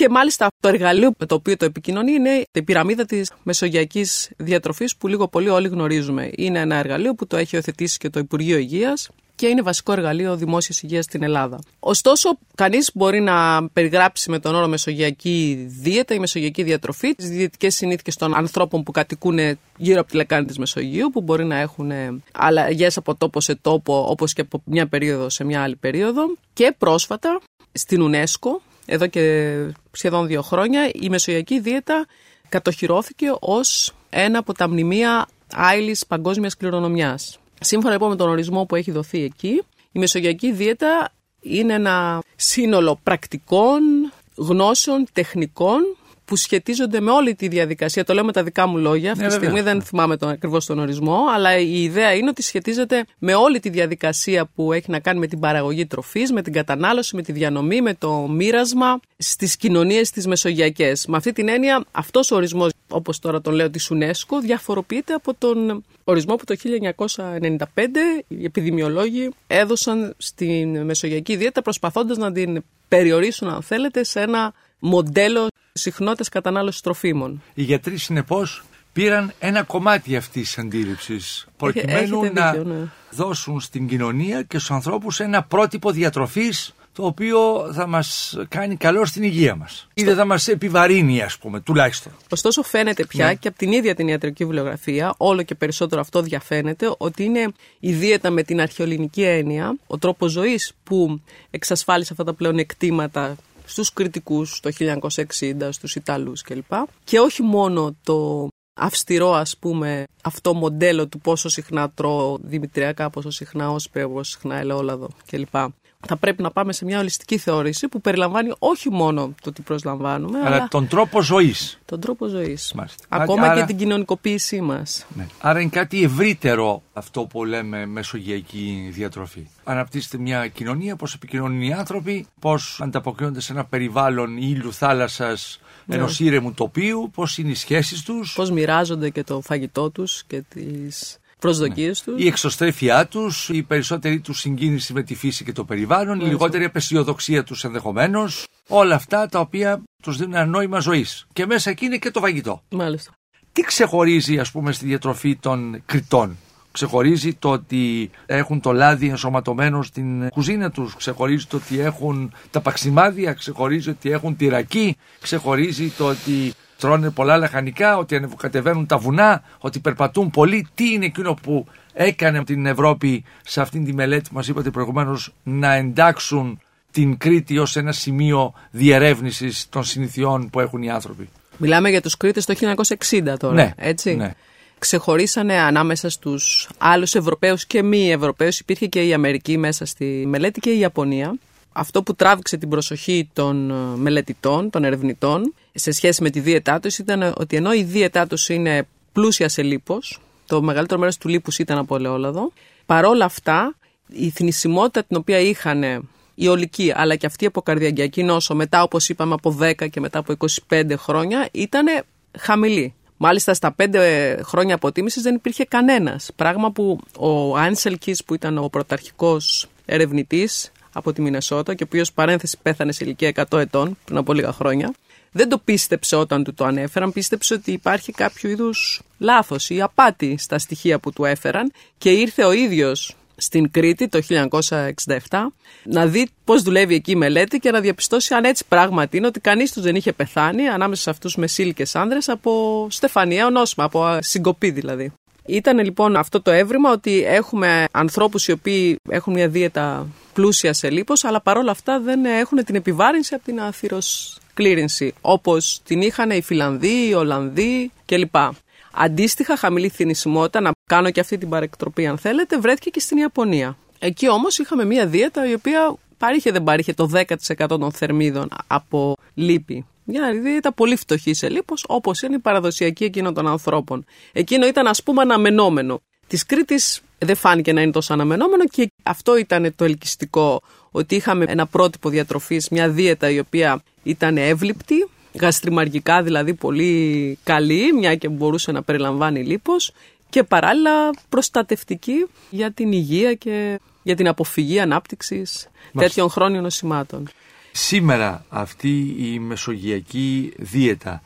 Και μάλιστα το εργαλείο με το οποίο το επικοινωνεί είναι η πυραμίδα της μεσογειακής διατροφής που λίγο πολύ όλοι γνωρίζουμε. Είναι ένα εργαλείο που το έχει οθετήσει και το Υπουργείο Υγείας και είναι βασικό εργαλείο δημόσιας υγείας στην Ελλάδα. Ωστόσο, κανείς μπορεί να περιγράψει με τον όρο Μεσογειακή δίαιτα ή Μεσογειακή διατροφή τις διαιτητικέ συνήθειες των ανθρώπων που κατοικούν γύρω από τη λεκάνη της Μεσογείου, που μπορεί να έχουν αλλαγές από τόπο σε τόπο, όπως και από μια περίοδο σε μια άλλη περίοδο. Και πρόσφατα στην UNESCO εδώ και σχεδόν δύο χρόνια, η μεσογειακή δίαιτα κατοχυρώθηκε ως ένα από τα μνημεία άειλης παγκόσμιας κληρονομιάς. Σύμφωνα λοιπόν με τον ορισμό που έχει δοθεί εκεί, η μεσογειακή δίαιτα είναι ένα σύνολο πρακτικών, γνώσεων, τεχνικών που σχετίζονται με όλη τη διαδικασία. Το λέω με τα δικά μου λόγια. Αυτή Ναι, τη στιγμή βέβαια. δεν θυμάμαι τον, ακριβώς τον ορισμό, αλλά η ιδέα είναι ότι σχετίζεται με όλη τη διαδικασία που έχει να κάνει με την παραγωγή τροφής, με την κατανάλωση, με τη διανομή, με το μοίρασμα στις κοινωνίες τι μεσογειακέ. Με αυτή την έννοια, αυτός ο ορισμός, όπως τώρα τον λέω της UNESCO, διαφοροποιείται από τον ορισμό που το 1995 οι επιδημιολόγοι έδωσαν στην μεσογειακή δίαιτα προσπαθώντας να την περιορίσουν αν θέλετε σε ένα μοντέλο συχνότητας κατανάλωσης τροφίμων. Οι γιατροί συνεπώς πήραν ένα κομμάτι αυτής της αντίληψης προκειμένου έχετε να δίκιο, ναι. δώσουν στην κοινωνία και στους ανθρώπους ένα πρότυπο διατροφής το οποίο θα μας κάνει καλό στην υγεία μας. Ή δεν θα μας επιβαρύνει ας πούμε τουλάχιστον. Ωστόσο φαίνεται πια Ναι. και από την ίδια την ιατρική βιβλιογραφία, όλο και περισσότερο αυτό διαφαίνεται, ότι είναι η δίαιτα με την αρχαιολινική έννοια, ο τρόπος ζωής που εξασφάλισε αυτά τα πλεονεκτήματα στους κριτικούς το 1960, στους Ιταλούς κλπ. Και όχι μόνο το αυστηρό ας πούμε αυτό μοντέλο του πόσο συχνά τρώω δημητριακά, πόσο συχνά όσπρια, πόσο συχνά ελαιόλαδο κλπ. Θα πρέπει να πάμε σε μια ολιστική θεώρηση που περιλαμβάνει όχι μόνο το τι προσλαμβάνουμε, αλλά, Αλλά τον τρόπο ζωής. τον τρόπο ζωής. Μάλιστα. Ακόμα Άρα- και την κοινωνικοποίησή μας. Ναι. Άρα είναι κάτι ευρύτερο αυτό που λέμε μεσογειακή διατροφή. Αναπτύσσεται μια κοινωνία, πώς επικοινωνούν οι άνθρωποι, πώς ανταποκρίνονται σε ένα περιβάλλον ήλιου, θάλασσας, Ναι. ενός ήρεμου τοπίου, πώς είναι οι σχέσεις τους, Πώς μοιράζονται και το φαγητό τους και τις προσδοκίες τους. η εξωστρέφειά τους, η περισσότερη τους συγκίνηση με τη φύση και το περιβάλλον, η Μάλιστα. λιγότερη απεσιοδοξία τους ενδεχομένως, όλα αυτά τα οποία τους δίνουν ένα νόημα ζωής. Και μέσα εκεί είναι και το φαγητό. Μάλιστα. Τι ξεχωρίζει ας πούμε στη διατροφή των Κρητών. Ξεχωρίζει το ότι έχουν το λάδι ενσωματωμένο στην κουζίνα τους, ξεχωρίζει το ότι έχουν τα παξιμάδια, ξεχωρίζει ότι έχουν τη ρακή, ξεχωρίζει το ότι τρώνε πολλά λαχανικά, ότι ανεβοκατεβαίνουν τα βουνά, ότι περπατούν πολύ. Τι είναι εκείνο που έκανε την Ευρώπη σε αυτήν τη μελέτη που μας είπατε προηγουμένως να εντάξουν την Κρήτη ως ένα σημείο διερεύνησης των συνηθιών που έχουν οι άνθρωποι; Μιλάμε για τους Κρήτες το 1960 τώρα, Ναι, έτσι; ναι. Ξεχωρίσανε ανάμεσα στους άλλους Ευρωπαίους και μη Ευρωπαίους. Υπήρχε και η Αμερική μέσα στη μελέτη και η Ιαπωνία. Αυτό που τράβηξε την προσοχή των ε, μελετητών, των ερευνητών, σε σχέση με τη δίαιτά τους ήταν ότι ενώ η δίαιτά τους είναι πλούσια σε λίπος, το μεγαλύτερο μέρος του λίπους ήταν από ελαιόλαδο, παρόλα αυτά η θνησιμότητα την οποία είχαν η ολική αλλά και αυτή από καρδιαγκιακή νόσο μετά όπως είπαμε από 10 και μετά από 25 χρόνια ήταν χαμηλή. Μάλιστα στα 5 χρόνια αποτίμησης δεν υπήρχε κανένας. Πράγμα που ο Άνσελκης που ήταν ο πρωταρχικός ερευνητής από τη Μινεσότα και ο οποίος παρένθεση πέθανε σε ηλικία 100 ετών πριν από λίγα χρόνια δεν το πίστεψε όταν του το ανέφεραν, πίστεψε ότι υπάρχει κάποιο είδους λάθος ή απάτη στα στοιχεία που του έφεραν και ήρθε ο ίδιος στην Κρήτη το 1967 να δει πώς δουλεύει εκεί η μελέτη και να διαπιστώσει αν έτσι πράγματι είναι ότι κανείς τους δεν είχε πεθάνει ανάμεσα σε αυτούς μεσήλικες άνδρες από στεφανιαίο νόσημα, από α, συγκοπή δηλαδή. Ήταν λοιπόν αυτό το έβριμα ότι έχουμε ανθρώπους οι οποίοι έχουν μια δίαιτα πλούσια σε λίπος αλλά παρόλα αυτά δεν έχουν την επιβάρυνση από την αθυροσκλήρινση όπως την είχαν οι Φιλανδοί, οι Ολλανδοί κλπ. Αντίστοιχα, χαμηλή θνησιμότητα, να κάνω και αυτή την παρεκτροπή αν θέλετε, βρέθηκε και στην Ιαπωνία. Εκεί όμως είχαμε μια δίαιτα η οποία παρήχε δεν παρήχε το 10% των θερμίδων από λίπη. Μια δίαιτα πολύ φτωχή σε λίπος, όπως είναι η παραδοσιακή εκείνων των ανθρώπων. Εκείνο ήταν ας πούμε αναμενόμενο. Της Κρήτης δεν φάνηκε να είναι τόσο αναμενόμενο και αυτό ήταν το ελκυστικό, ότι είχαμε ένα πρότυπο διατροφής, μια δίαιτα η οποία ήταν εύληπτη, γαστριμαργικά δηλαδή πολύ καλή, μια και μπορούσε να περιλαμβάνει λίπος και παράλληλα προστατευτική για την υγεία και για την αποφυγή ανάπτυξης τέτοιων χρόνιων νοσημάτων. Σήμερα αυτή η μεσογειακή δίαιτα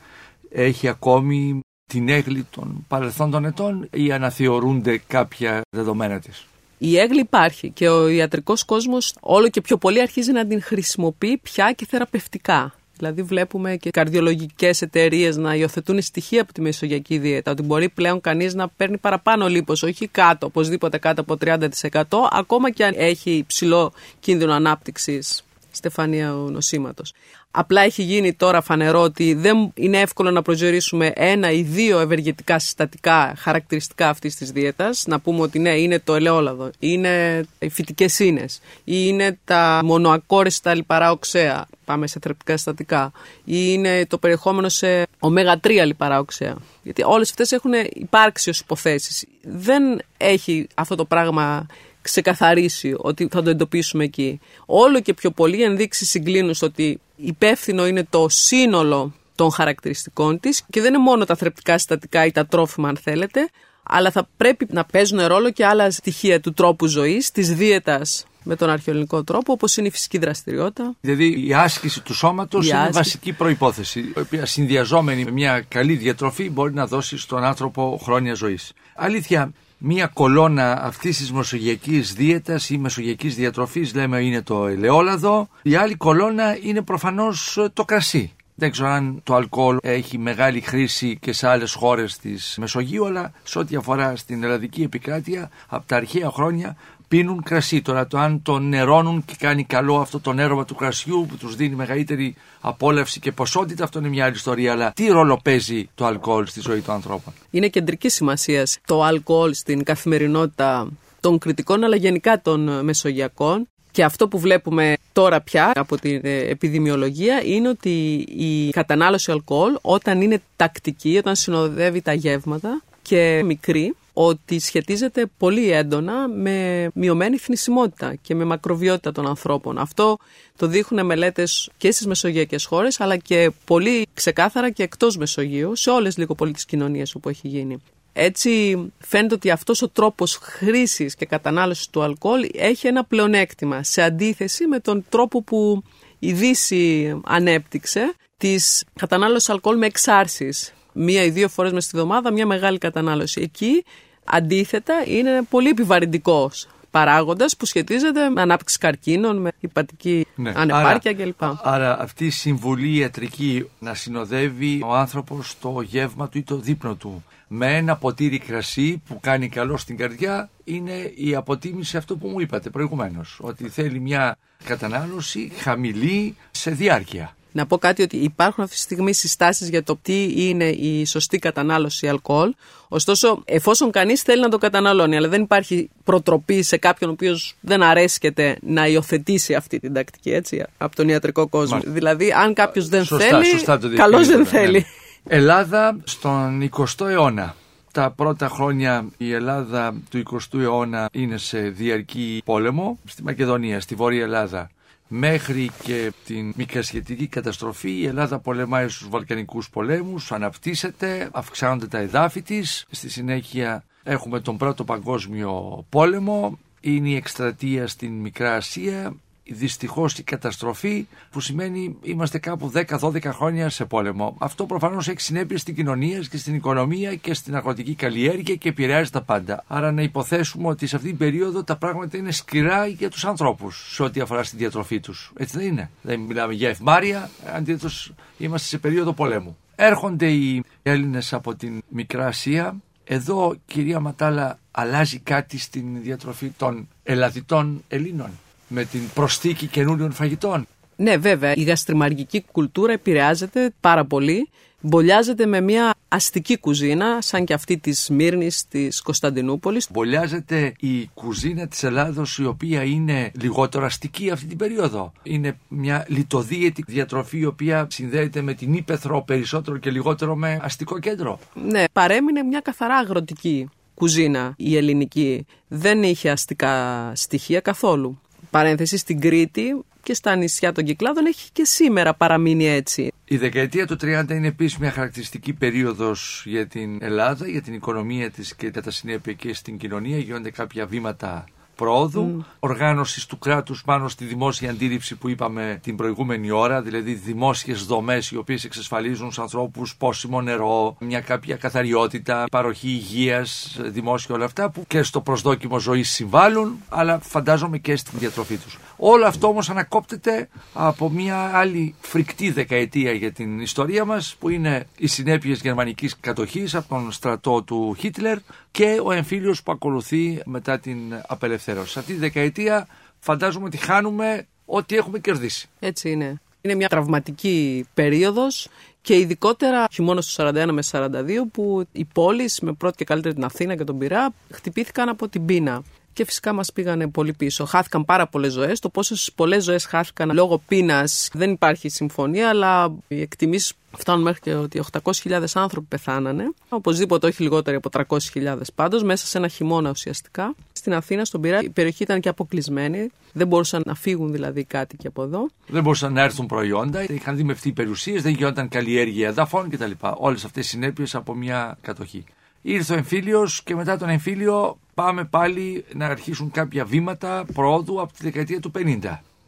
έχει ακόμη την έγκλη των παρελθόντων ετών ή αναθεωρούνται κάποια δεδομένα της; Η έγκλη υπάρχει και ο ιατρικός κόσμος όλο και πιο πολύ αρχίζει να την χρησιμοποιεί πια και θεραπευτικά. Δηλαδή βλέπουμε και καρδιολογικές εταιρείες να υιοθετούν στοιχεία από τη μεσογειακή δίαιτα, ότι μπορεί πλέον κανείς να παίρνει παραπάνω λίπος, όχι κάτω, οπωσδήποτε κάτω από 30%, ακόμα και αν έχει υψηλό κίνδυνο ανάπτυξης στεφανία νοσήματος. Απλά έχει γίνει τώρα φανερό ότι δεν είναι εύκολο να προσδιορίσουμε ένα ή δύο ευεργετικά συστατικά χαρακτηριστικά αυτής της δίαιτας. Να πούμε ότι ναι, είναι το ελαιόλαδο, είναι οι φυτικές ίνε, ή είναι τα μονοακόριστα λιπαρά οξέα. Πάμε σε θρεπτικά συστατικά, ή είναι το περιεχόμενο σε ω3 λιπαρά οξέα. Γιατί όλες αυτές έχουν υπάρξει ως υποθέσεις. Δεν έχει αυτό το πράγμα ξεκαθαρίσει ότι θα το εντοπίσουμε εκεί. Όλο και πιο πολλοί ενδείξεις συγκλίνουν στο ότι υπεύθυνο είναι το σύνολο των χαρακτηριστικών της και δεν είναι μόνο τα θρεπτικά συστατικά ή τα τρόφιμα αν θέλετε, αλλά θα πρέπει να παίζουν ρόλο και άλλα στοιχεία του τρόπου ζωής, της δίαιτας με τον αρχαιολογικό τρόπο, όπως είναι η φυσική δραστηριότητα. Δηλαδή η άσκηση του σώματος είναι άσκηση... βασική προπόθεση, η οποία συνδυαζόμενη με μια καλή διατροφή μπορεί να δώσει στον άνθρωπο χρόνια ζωής. Αλήθεια, Μία κολόνα αυτής της μεσογειακής δίαιτας ή μεσογειακής διατροφής, λέμε, είναι το ελαιόλαδο. Η άλλη κολόνα είναι προφανώς το κρασί. Δεν ξέρω αν το αλκοόλ έχει μεγάλη χρήση και σε άλλες χώρες της Μεσογείου, αλλά σε ό,τι αφορά στην ελλαδική επικράτεια, από τα αρχαία χρόνια πίνουν κρασί. Τώρα το αν το νερώνουν και κάνει καλό αυτό το νέρωμα του κρασιού που τους δίνει μεγαλύτερη απόλαυση και ποσότητα, αυτό είναι μια άλλη ιστορία. Αλλά τι ρόλο παίζει το αλκοόλ στη ζωή των ανθρώπων; Είναι κεντρική σημασία το αλκοόλ στην καθημερινότητα των κριτικών αλλά γενικά των μεσογειακών. Και αυτό που βλέπουμε τώρα πια από την επιδημιολογία είναι ότι η κατανάλωση αλκοόλ όταν είναι τακτική, όταν συνοδεύει τα γεύματα και μικρή, ότι σχετίζεται πολύ έντονα με μειωμένη θνησιμότητα και με μακροβιότητα των ανθρώπων. Αυτό το δείχνουν μελέτες και στις μεσογειακές χώρες, αλλά και πολύ ξεκάθαρα και εκτός Μεσογείου, σε όλες λίγο πολύ τις κοινωνίες όπου έχει γίνει. Έτσι φαίνεται ότι αυτός ο τρόπος χρήσης και κατανάλωσης του αλκοόλ έχει ένα πλεονέκτημα σε αντίθεση με τον τρόπο που η Δύση ανέπτυξε της κατανάλωσης αλκοόλ με εξάρσεις μία ή δύο φορές με στη βδομάδα μια μεγάλη κατανάλωση. Εκεί αντίθετα είναι πολύ επιβαρυντικός παράγοντας που σχετίζεται με ανάπτυξη καρκίνων, με υπατική ναι. ανεπάρκεια άρα, κλπ. Άρα αυτή η συμβουλή ιατρική να συνοδεύει ο άνθρωπος το γεύμα του ή το δείπνο του με ένα ποτήρι κρασί που κάνει καλό στην καρδιά είναι η αποτίμηση αυτό που μου είπατε προηγουμένως ότι θέλει μια κατανάλωση χαμηλή σε διάρκεια. Να πω κάτι ότι υπάρχουν αυτή τη στιγμή συστάσεις για το τι είναι η σωστή κατανάλωση αλκοόλ. Ωστόσο, εφόσον κανείς θέλει να το καταναλώνει, αλλά δεν υπάρχει προτροπή σε κάποιον ο οποίος δεν αρέσκεται να υιοθετήσει αυτή την τακτική έτσι, από τον ιατρικό κόσμο. Δηλαδή, αν κάποιος δεν θέλει, σωστά καλώς δεν ναι. θέλει. Ελλάδα στον 20ο αιώνα. Τα πρώτα χρόνια η Ελλάδα του 20ου αιώνα είναι σε διαρκή πόλεμο στη Μακεδονία, στη Βόρεια Ελλάδα μέχρι και την μικρασιατική καταστροφή η Ελλάδα πολεμάει στους Βαλκανικούς πολέμους, αναπτύσσεται, αυξάνονται τα εδάφη της. Στη συνέχεια έχουμε τον Πρώτο Παγκόσμιο Πόλεμο, είναι η εκστρατεία στην Μικρά Ασία, δυστυχώς η καταστροφή που σημαίνει είμαστε κάπου 10-12 χρόνια σε πόλεμο. Αυτό προφανώς έχει συνέπειες στην κοινωνία και στην οικονομία και στην αγροτική καλλιέργεια και επηρεάζει τα πάντα. Άρα να υποθέσουμε ότι σε αυτή την περίοδο τα πράγματα είναι σκληρά για τους ανθρώπους σε ό,τι αφορά στη διατροφή τους. Έτσι δεν είναι. Δεν μιλάμε για ευμάρεια, αντίθετος είμαστε σε περίοδο πολέμου. Έρχονται οι Έλληνες από την Μικρά Ασία. Εδώ, κυρία Ματάλα, αλλάζει κάτι στην διατροφή των ελαδιτών Ελλήνων με την προσθήκη καινούριων φαγητών. Ναι, βέβαια. Η γαστριμαργική κουλτούρα επηρεάζεται πάρα πολύ. Μπολιάζεται με μια αστική κουζίνα, σαν και αυτή της Σμύρνης, της Κωνσταντινούπολης. Μπολιάζεται η κουζίνα της Ελλάδος, η οποία είναι λιγότερο αστική αυτή την περίοδο. Είναι μια λιτοδίαιτη διατροφή, η οποία συνδέεται με την Ήπεθρο περισσότερο και λιγότερο με αστικό κέντρο. Ναι, παρέμεινε μια καθαρά αγροτική κουζίνα η ελληνική. Δεν είχε αστικά στοιχεία καθόλου παρένθεση στην Κρήτη και στα νησιά των Κυκλάδων έχει και σήμερα παραμείνει έτσι. Η δεκαετία του 30 είναι επίσης μια χαρακτηριστική περίοδος για την Ελλάδα, για την οικονομία της και τα συνέπεια και στην κοινωνία. Γίνονται κάποια βήματα πρόοδου, mm. οργάνωσης του κράτους πάνω στη δημόσια αντίληψη που είπαμε την προηγούμενη ώρα, δηλαδή δημόσιες δομές οι οποίες εξασφαλίζουν στους ανθρώπους πόσιμο νερό, μια κάποια καθαριότητα, παροχή υγείας, δημόσια όλα αυτά που και στο προσδόκιμο ζωής συμβάλλουν, αλλά φαντάζομαι και στην διατροφή τους. Όλο αυτό όμως ανακόπτεται από μια άλλη φρικτή δεκαετία για την ιστορία μας, που είναι οι συνέπειες γερμανικής κατοχής από τον στρατό του Χίτλερ και ο εμφύλιος που ακολουθεί μετά την απελευθέρωση. Σε αυτή τη δεκαετία φαντάζομαι ότι χάνουμε ό,τι έχουμε κερδίσει. Έτσι είναι. Είναι μια τραυματική περίοδος και ειδικότερα χειμώνα του 41 με 42 που οι πόλεις με πρώτη και καλύτερη την Αθήνα και τον Πειρά χτυπήθηκαν από την πείνα και φυσικά μας πήγανε πολύ πίσω. Χάθηκαν πάρα πολλές ζωές. Το πόσες πολλές ζωές χάθηκαν λόγω πείνας δεν υπάρχει συμφωνία, αλλά οι εκτιμήσεις φτάνουν μέχρι και ότι 800.000 άνθρωποι πεθάνανε. Οπωσδήποτε όχι λιγότεροι από 300.000 πάντως, μέσα σε ένα χειμώνα ουσιαστικά. Στην Αθήνα, στον Πειραιά, η περιοχή ήταν και αποκλεισμένη. Δεν μπορούσαν να φύγουν δηλαδή κάτοικοι από εδώ. Δεν μπορούσαν να έρθουν προϊόντα, είχαν δημευτεί περιουσίες, δεν γινόταν καλλιέργεια εδαφών κτλ. Όλες αυτές οι συνέπειες από μια κατοχή. Ήρθε ο εμφύλιος και μετά τον εμφύλιο πάμε πάλι να αρχίσουν κάποια βήματα πρόοδου από τη δεκαετία του 50.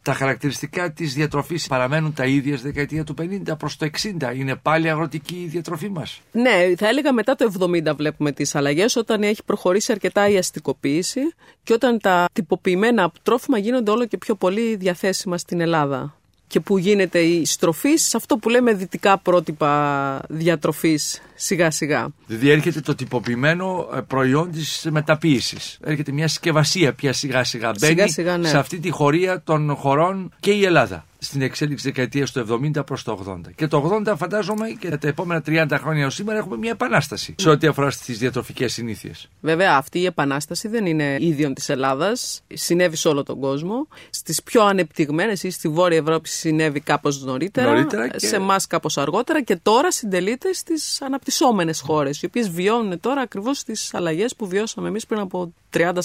Τα χαρακτηριστικά της διατροφής παραμένουν τα ίδια στη δεκαετία του 50 προς το 60. Είναι πάλι αγροτική η διατροφή μας. Ναι, θα έλεγα μετά το 70 βλέπουμε τις αλλαγές, όταν έχει προχωρήσει αρκετά η αστικοποίηση και όταν τα τυποποιημένα τρόφιμα γίνονται όλο και πιο πολύ διαθέσιμα στην Ελλάδα και που γίνεται η στροφή σε αυτό που λέμε δυτικά πρότυπα διατροφής σιγά σιγά. Δηλαδή έρχεται το τυποποιημένο ε, προϊόν της μεταποίησης. Έρχεται μια συσκευασία πια σιγά σιγά μπαίνει σιγά, ναι. σε αυτή τη χωρία των χωρών και η Ελλάδα στην εξέλιξη δεκαετίας του 70 προς το 80. Και το 80 φαντάζομαι και τα επόμενα 30 χρόνια ως σήμερα έχουμε μια επανάσταση σε ό,τι αφορά στις διατροφικές συνήθειες. Βέβαια, αυτή η επανάσταση δεν είναι ίδιον της Ελλάδας. Συνέβη σε όλο τον κόσμο. Στις πιο ανεπτυγμένες ή στη Βόρεια Ευρώπη συνέβη κάπως νωρίτερα. νωρίτερα και... Σε εμάς κάπως αργότερα και τώρα συντελείται στις αναπτυσσόμενες χώρες, οι οποίες βιώνουν τώρα ακριβώς τις αλλαγές που βιώσαμε εμείς πριν από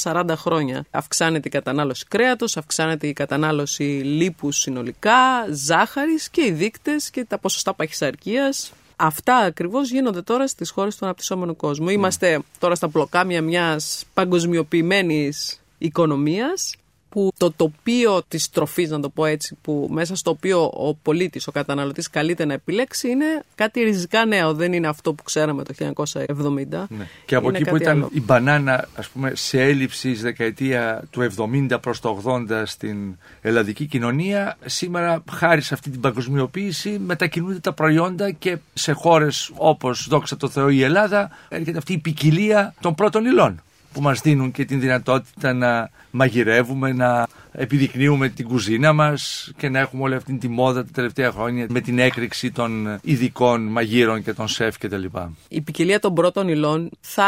30-40 χρόνια. Αυξάνεται η κατανάλωση κρέατος, αυξάνεται η κατανάλωση λίπους συνολικά, ζάχαρης και οι δείκτες και τα ποσοστά παχυσαρκίας. Αυτά ακριβώς γίνονται τώρα στις χώρες του αναπτυσσόμενου κόσμου. Είμαστε τώρα στα πλοκάμια μιας παγκοσμιοποιημένης οικονομίας που το τοπίο της τροφής, να το πω έτσι, που μέσα στο οποίο ο πολίτης, ο καταναλωτής καλείται να επιλέξει είναι κάτι ριζικά νέο, δεν είναι αυτό που ξέραμε το 1970. Ναι. Και από εκεί που ήταν η μπανάνα ας πούμε, σε έλλειψη δεκαετία του 70 προς το 80 στην ελλαδική κοινωνία, σήμερα χάρη σε αυτή την παγκοσμιοποίηση μετακινούνται τα προϊόντα και σε χώρες όπως δόξα τω Θεώ η Ελλάδα έρχεται αυτή η ποικιλία των πρώτων υλών που μας δίνουν και την δυνατότητα να μαγειρεύουμε, να επιδεικνύουμε την κουζίνα μας και να έχουμε όλη αυτή τη μόδα τα τελευταία χρόνια με την έκρηξη των ειδικών μαγείρων και των σεφ κτλ. Η ποικιλία των πρώτων υλών θα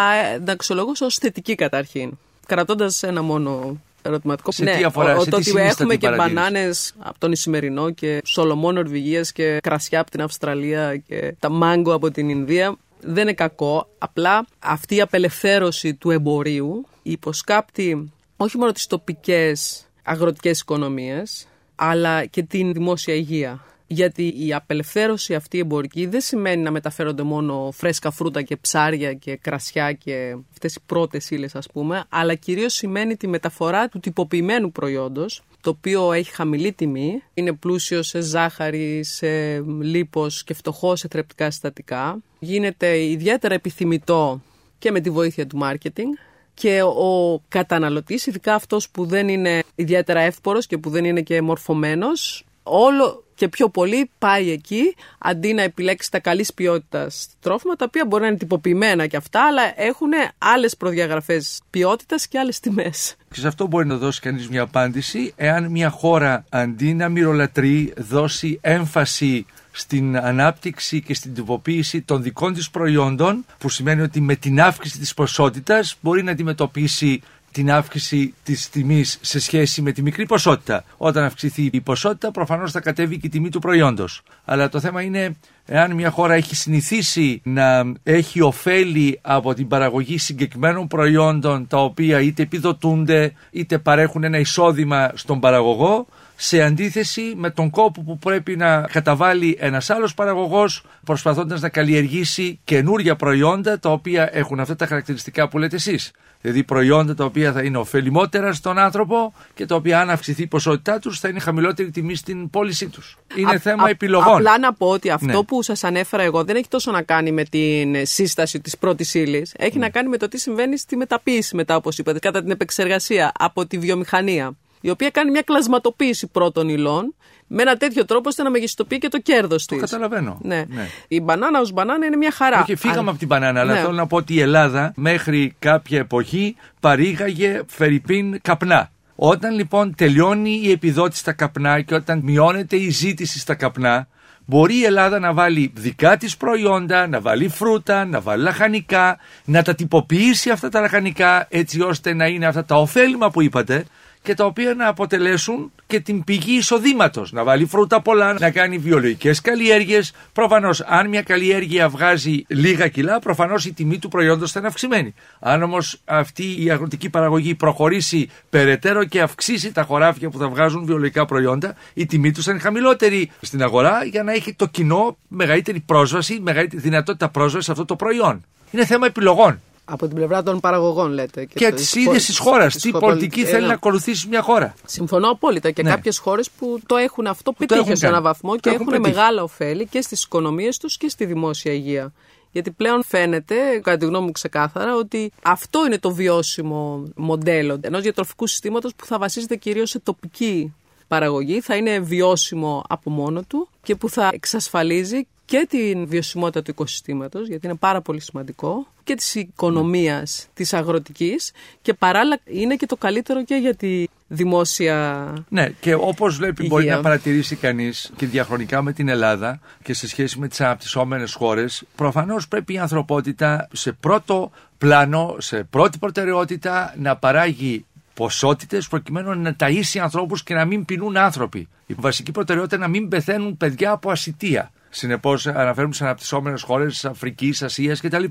αξιολογήσω ως θετική καταρχήν, κρατώντας ένα μόνο ερωτηματικό. Σε ναι, τι αφορά, ο, το ότι έχουμε και μπανάνες από τον Ισημερινό και Σολομό Νορβηγίας και κρασιά από την Αυστραλία και τα μάγκο από την Ινδία δεν είναι κακό. Απλά αυτή η απελευθέρωση του εμπορίου υποσκάπτει όχι μόνο τις τοπικές αγροτικές οικονομίες, αλλά και την δημόσια υγεία. Γιατί η απελευθέρωση αυτή εμπορική δεν σημαίνει να μεταφέρονται μόνο φρέσκα φρούτα και ψάρια και κρασιά και αυτές οι πρώτες ύλες, ας πούμε, αλλά κυρίως σημαίνει τη μεταφορά του τυποποιημένου προϊόντος, το οποίο έχει χαμηλή τιμή, είναι πλούσιο σε ζάχαρη, σε λίπος και φτωχό σε θρεπτικά συστατικά. Γίνεται ιδιαίτερα επιθυμητό και με τη βοήθεια του μάρκετινγκ και ο καταναλωτής, ειδικά αυτός που δεν είναι ιδιαίτερα εύπορος και που δεν είναι και μορφωμένος, όλο και πιο πολύ πάει εκεί αντί να επιλέξει τα καλής ποιότητας τρόφιμα, τα οποία μπορεί να είναι τυποποιημένα και αυτά, αλλά έχουν άλλες προδιαγραφές ποιότητας και άλλες τιμές. Και σε αυτό μπορεί να δώσει κανείς μια απάντηση, εάν μια χώρα αντί να μυρολατρεί δώσει έμφαση στην ανάπτυξη και στην τυποποίηση των δικών της προϊόντων που σημαίνει ότι με την αύξηση της ποσότητας μπορεί να αντιμετωπίσει την αύξηση της τιμής σε σχέση με τη μικρή ποσότητα. Όταν αυξηθεί η ποσότητα προφανώς θα κατέβει και η τιμή του προϊόντος. Αλλά το θέμα είναι εάν μια χώρα έχει συνηθίσει να έχει ωφέλη από την παραγωγή συγκεκριμένων προϊόντων τα οποία είτε επιδοτούνται είτε παρέχουν ένα εισόδημα στον παραγωγό σε αντίθεση με τον κόπο που πρέπει να καταβάλει ένας άλλος παραγωγός προσπαθώντας να καλλιεργήσει καινούρια προϊόντα τα οποία έχουν αυτά τα χαρακτηριστικά που λέτε εσείς. Δηλαδή προϊόντα τα οποία θα είναι ωφελημότερα στον άνθρωπο και τα οποία αν αυξηθεί η ποσότητά τους θα είναι χαμηλότερη τιμή στην πώλησή τους. Είναι θέμα επιλογών. Απλά να πω ότι αυτό ναι. που σας ανέφερα εγώ δεν έχει τόσο να κάνει με την σύσταση της πρώτης ύλης. Έχει ναι. να κάνει με το τι συμβαίνει στη μεταποίηση μετά όπως είπατε, κατά την επεξεργασία από τη βιομηχανία η οποία κάνει μια κλασματοποίηση πρώτων υλών με ένα τέτοιο τρόπο ώστε να μεγιστοποιεί και το κέρδος της. Το καταλαβαίνω. Ναι. ναι. Η μπανάνα ως μπανάνα είναι μια χαρά. Όχι, φύγαμε από την μπανάνα, αλλά ναι. θέλω να πω ότι η Ελλάδα μέχρι κάποια εποχή παρήγαγε φερρυπίν καπνά. Όταν λοιπόν τελειώνει η επιδότηση στα καπνά και όταν μειώνεται η ζήτηση στα καπνά, μπορεί η Ελλάδα να βάλει δικά της προϊόντα, να βάλει φρούτα, να βάλει λαχανικά, να τα τυποποιήσει αυτά τα λαχανικά έτσι ώστε να είναι αυτά τα ωφέλιμα που είπατε και τα οποία να αποτελέσουν και την πηγή εισοδήματος. Να βάλει φρούτα πολλά, να κάνει βιολογικές καλλιέργειες. Προφανώς, αν μια καλλιέργεια βγάζει λίγα κιλά, προφανώς η τιμή του προϊόντος θα είναι αυξημένη. Αν όμως αυτή η αγροτική παραγωγή προχωρήσει περαιτέρω και αυξήσει τα χωράφια που θα βγάζουν βιολογικά προϊόντα, η τιμή τους θα είναι χαμηλότερη στην αγορά για να έχει το κοινό μεγαλύτερη πρόσβαση, μεγαλύτερη δυνατότητα πρόσβασης σε αυτό το προϊόν. Είναι θέμα επιλογών. Από την πλευρά των παραγωγών, λέτε. Και, και της ίδιας της χώρας. Τι πολιτική θέλει να ακολουθήσει μια χώρα; Συμφωνώ απόλυτα. Και ναι. κάποιες χώρες που το έχουν αυτό πετύχει σε έναν βαθμό και έχουν, μεγάλα ωφέλη και στις οικονομίες τους και στη δημόσια υγεία. Γιατί πλέον φαίνεται, κατά τη γνώμη μου ξεκάθαρα, ότι αυτό είναι το βιώσιμο μοντέλο ενός διατροφικού συστήματος που θα βασίζεται κυρίως σε τοπική παραγωγή, θα είναι βιώσιμο από μόνο του και που θα εξασφαλίζει και την βιωσιμότητα του οικοσυστήματος, γιατί είναι πάρα πολύ σημαντικό, και της οικονομίας, της αγροτικής και παράλληλα είναι και το καλύτερο και για τη δημόσια Ναι, και όπως βλέπει μπορεί να παρατηρήσει κανείς και διαχρονικά με την Ελλάδα και σε σχέση με τις αναπτυσσόμενες χώρες, προφανώς πρέπει η ανθρωπότητα σε πρώτο πλάνο, σε πρώτη προτεραιότητα να παράγει ποσότητες προκειμένου να ταΐσει ανθρώπους και να μην πεινούν άνθρωποι. Η βασική προτεραιότητα είναι να μην πεθαίνουν παιδιά από ασυτεία. Συνεπώς, αναφέρουμε σε αναπτυσσόμενες χώρες Αφρικής, Ασίας κτλ.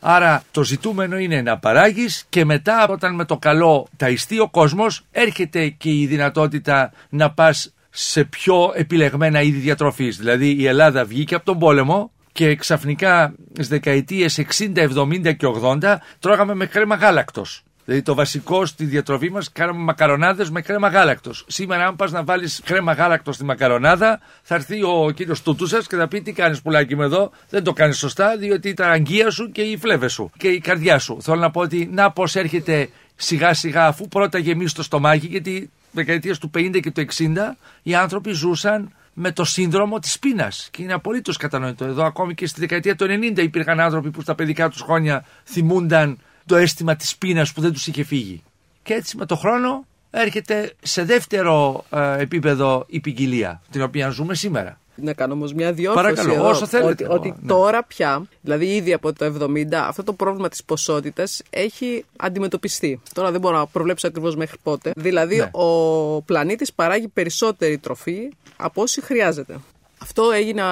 Άρα, το ζητούμενο είναι να παράγεις και μετά, όταν με το καλό ταϊστεί ο κόσμος, έρχεται και η δυνατότητα να πας σε πιο επιλεγμένα είδη διατροφής. Δηλαδή, η Ελλάδα βγήκε από τον πόλεμο και ξαφνικά στις δεκαετίες 60, 70 και 80 τρώγαμε με κρέμα γάλακτος. Δηλαδή το βασικό στη διατροφή μας κάναμε μακαρονάδες με κρέμα γάλακτος. Σήμερα, αν πας να βάλεις κρέμα γάλακτος στη μακαρονάδα, θα έρθει ο κύριος Τούτουσα και θα πει: Τι κάνεις πουλάκι με εδώ, δεν το κάνεις σωστά, διότι ήταν αγγεία σου και η φλέβες σου και η καρδιά σου. Θέλω να πω ότι να πώ έρχεται σιγά σιγά, αφού πρώτα γεμίσει το στομάχι, γιατί δεκαετία του 50 και του 60 οι άνθρωποι ζούσαν με το σύνδρομο της πείνας. Και είναι απολύτως κατανοητό. Εδώ, ακόμη και στη δεκαετία του 90 υπήρχαν άνθρωποι που στα παιδικά τους χρόνια θυμούνταν το αίσθημα της πείνας που δεν τους είχε φύγει. Και έτσι με το χρόνο έρχεται σε δεύτερο ε, επίπεδο η ποικιλία, την οποία ζούμε σήμερα. Να κάνω όμως μια διόρθωση. Παρακαλώ, εδώ, όσο θέλετε. Ότι, ότι ναι. τώρα πια, δηλαδή ήδη από το 70, αυτό το πρόβλημα της ποσότητας έχει αντιμετωπιστεί. Τώρα δεν μπορώ να προβλέψω ακριβώς μέχρι πότε. Δηλαδή, ναι. ο πλανήτης παράγει περισσότερη τροφή από όση χρειάζεται. Αυτό έγινε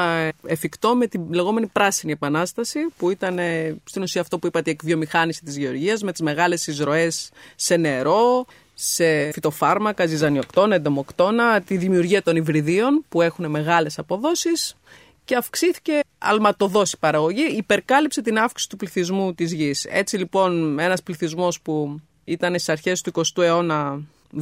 εφικτό με την λεγόμενη πράσινη επανάσταση, που ήταν ε, στην ουσία αυτό που είπατε, η εκβιομηχάνηση της γεωργίας, με τις μεγάλες εισρωές σε νερό, σε φυτοφάρμακα, ζυζανιοκτώνα, εντομοκτώνα, τη δημιουργία των υβριδίων που έχουν μεγάλες αποδόσεις και αυξήθηκε αλματοδόση παραγωγή, υπερκάλυψε την αύξηση του πληθυσμού της γης. Έτσι λοιπόν ένας πληθυσμός που ήταν στις αρχές του 20ου αιώνα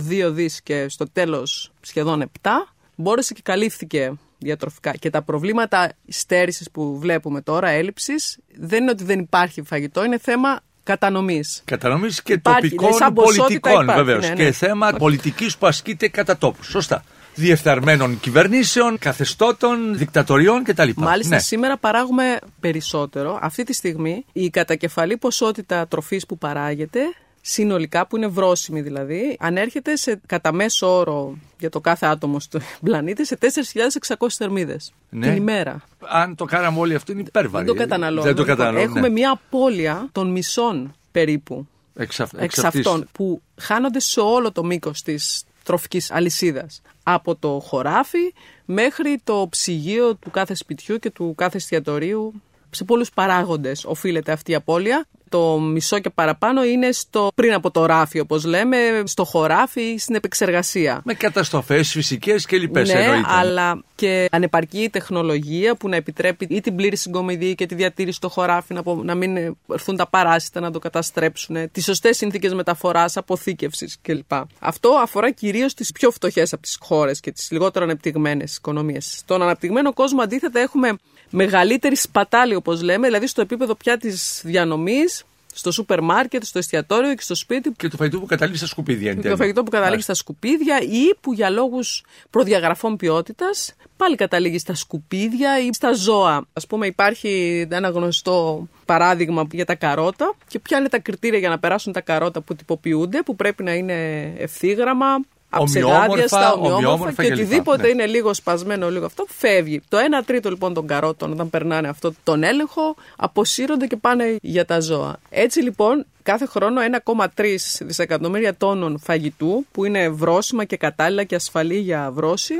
2 δις και στο τέλος σχεδόν 7, μπόρεσε και καλύφθηκε διατροφικά. Και τα προβλήματα στέρησης που βλέπουμε τώρα, έλλειψης, δεν είναι ότι δεν υπάρχει φαγητό, είναι θέμα κατανομής. Κατανομής και τοπικών ναι, πολιτικών βεβαίως. Ναι, ναι. Και θέμα πολιτικής που ασκείται κατά τόπους. Σωστά. Διεφθαρμένων κυβερνήσεων, καθεστώτων, δικτατοριών κτλ. Μάλιστα, ναι. σήμερα παράγουμε περισσότερο. Αυτή τη στιγμή η κατακεφαλή ποσότητα τροφής που παράγεται συνολικά, που είναι βρόσιμη δηλαδή, ανέρχεται σε κατά μέσο όρο για το κάθε άτομο στο πλανήτη σε 4.600 θερμίδες ναι. την ημέρα. Αν το κάναμε όλοι αυτό είναι υπέρβαρη. Δεν το καταναλώνουμε. Δεν το καταναλώνουμε. Έχουμε ναι. μια απώλεια των μισών περίπου εξ, εξ, αυτών που χάνονται σε όλο το μήκος της τροφικής αλυσίδας. Από το χωράφι μέχρι το ψυγείο του κάθε σπιτιού και του κάθε εστιατορίου. Σε πολλούς παράγοντες οφείλεται αυτή η απώλεια το μισό και παραπάνω είναι στο, πριν από το ράφι, όπως λέμε, στο χωράφι ή στην επεξεργασία. Με καταστροφές φυσικές και λοιπές ναι, εννοείται. αλλά και ανεπαρκή τεχνολογία που να επιτρέπει ή την πλήρη συγκομιδή και τη διατήρηση στο χωράφι, να, να μην έρθουν τα παράσιτα να το καταστρέψουν, τις σωστές συνθήκες μεταφοράς, αποθήκευσης κλπ. Αυτό αφορά κυρίως τις πιο φτωχές από τις χώρες και τις λιγότερο ανεπτυγμένες οικονομίες. Στον αναπτυγμένο κόσμο, αντίθετα, έχουμε μεγαλύτερη σπατάλη, όπως λέμε, δηλαδή στο επίπεδο πια της διανομής, στο σούπερ μάρκετ, στο εστιατόριο και στο σπίτι. Και το φαγητό που καταλήγει στα σκουπίδια. Και το φαγητό που καταλήγει στα σκουπίδια ή που για λόγους προδιαγραφών ποιότητας πάλι καταλήγει στα σκουπίδια ή στα ζώα. Α πούμε, υπάρχει ένα γνωστό παράδειγμα για τα καρότα και ποια είναι τα κριτήρια για να περάσουν τα καρότα που τυποποιούνται, που πρέπει να είναι ευθύγραμμα, αψεγάδιαστα, ομοιόμορφα και οτιδήποτε ναι. είναι λίγο σπασμένο, λίγο αυτό, φεύγει. Το 1 τρίτο λοιπόν των καρότων, όταν περνάνε αυτό τον έλεγχο, αποσύρονται και πάνε για τα ζώα. Έτσι λοιπόν, κάθε χρόνο 1,3 δισεκατομμύρια τόνων φαγητού, που είναι βρόσιμα και κατάλληλα και ασφαλή για βρώση,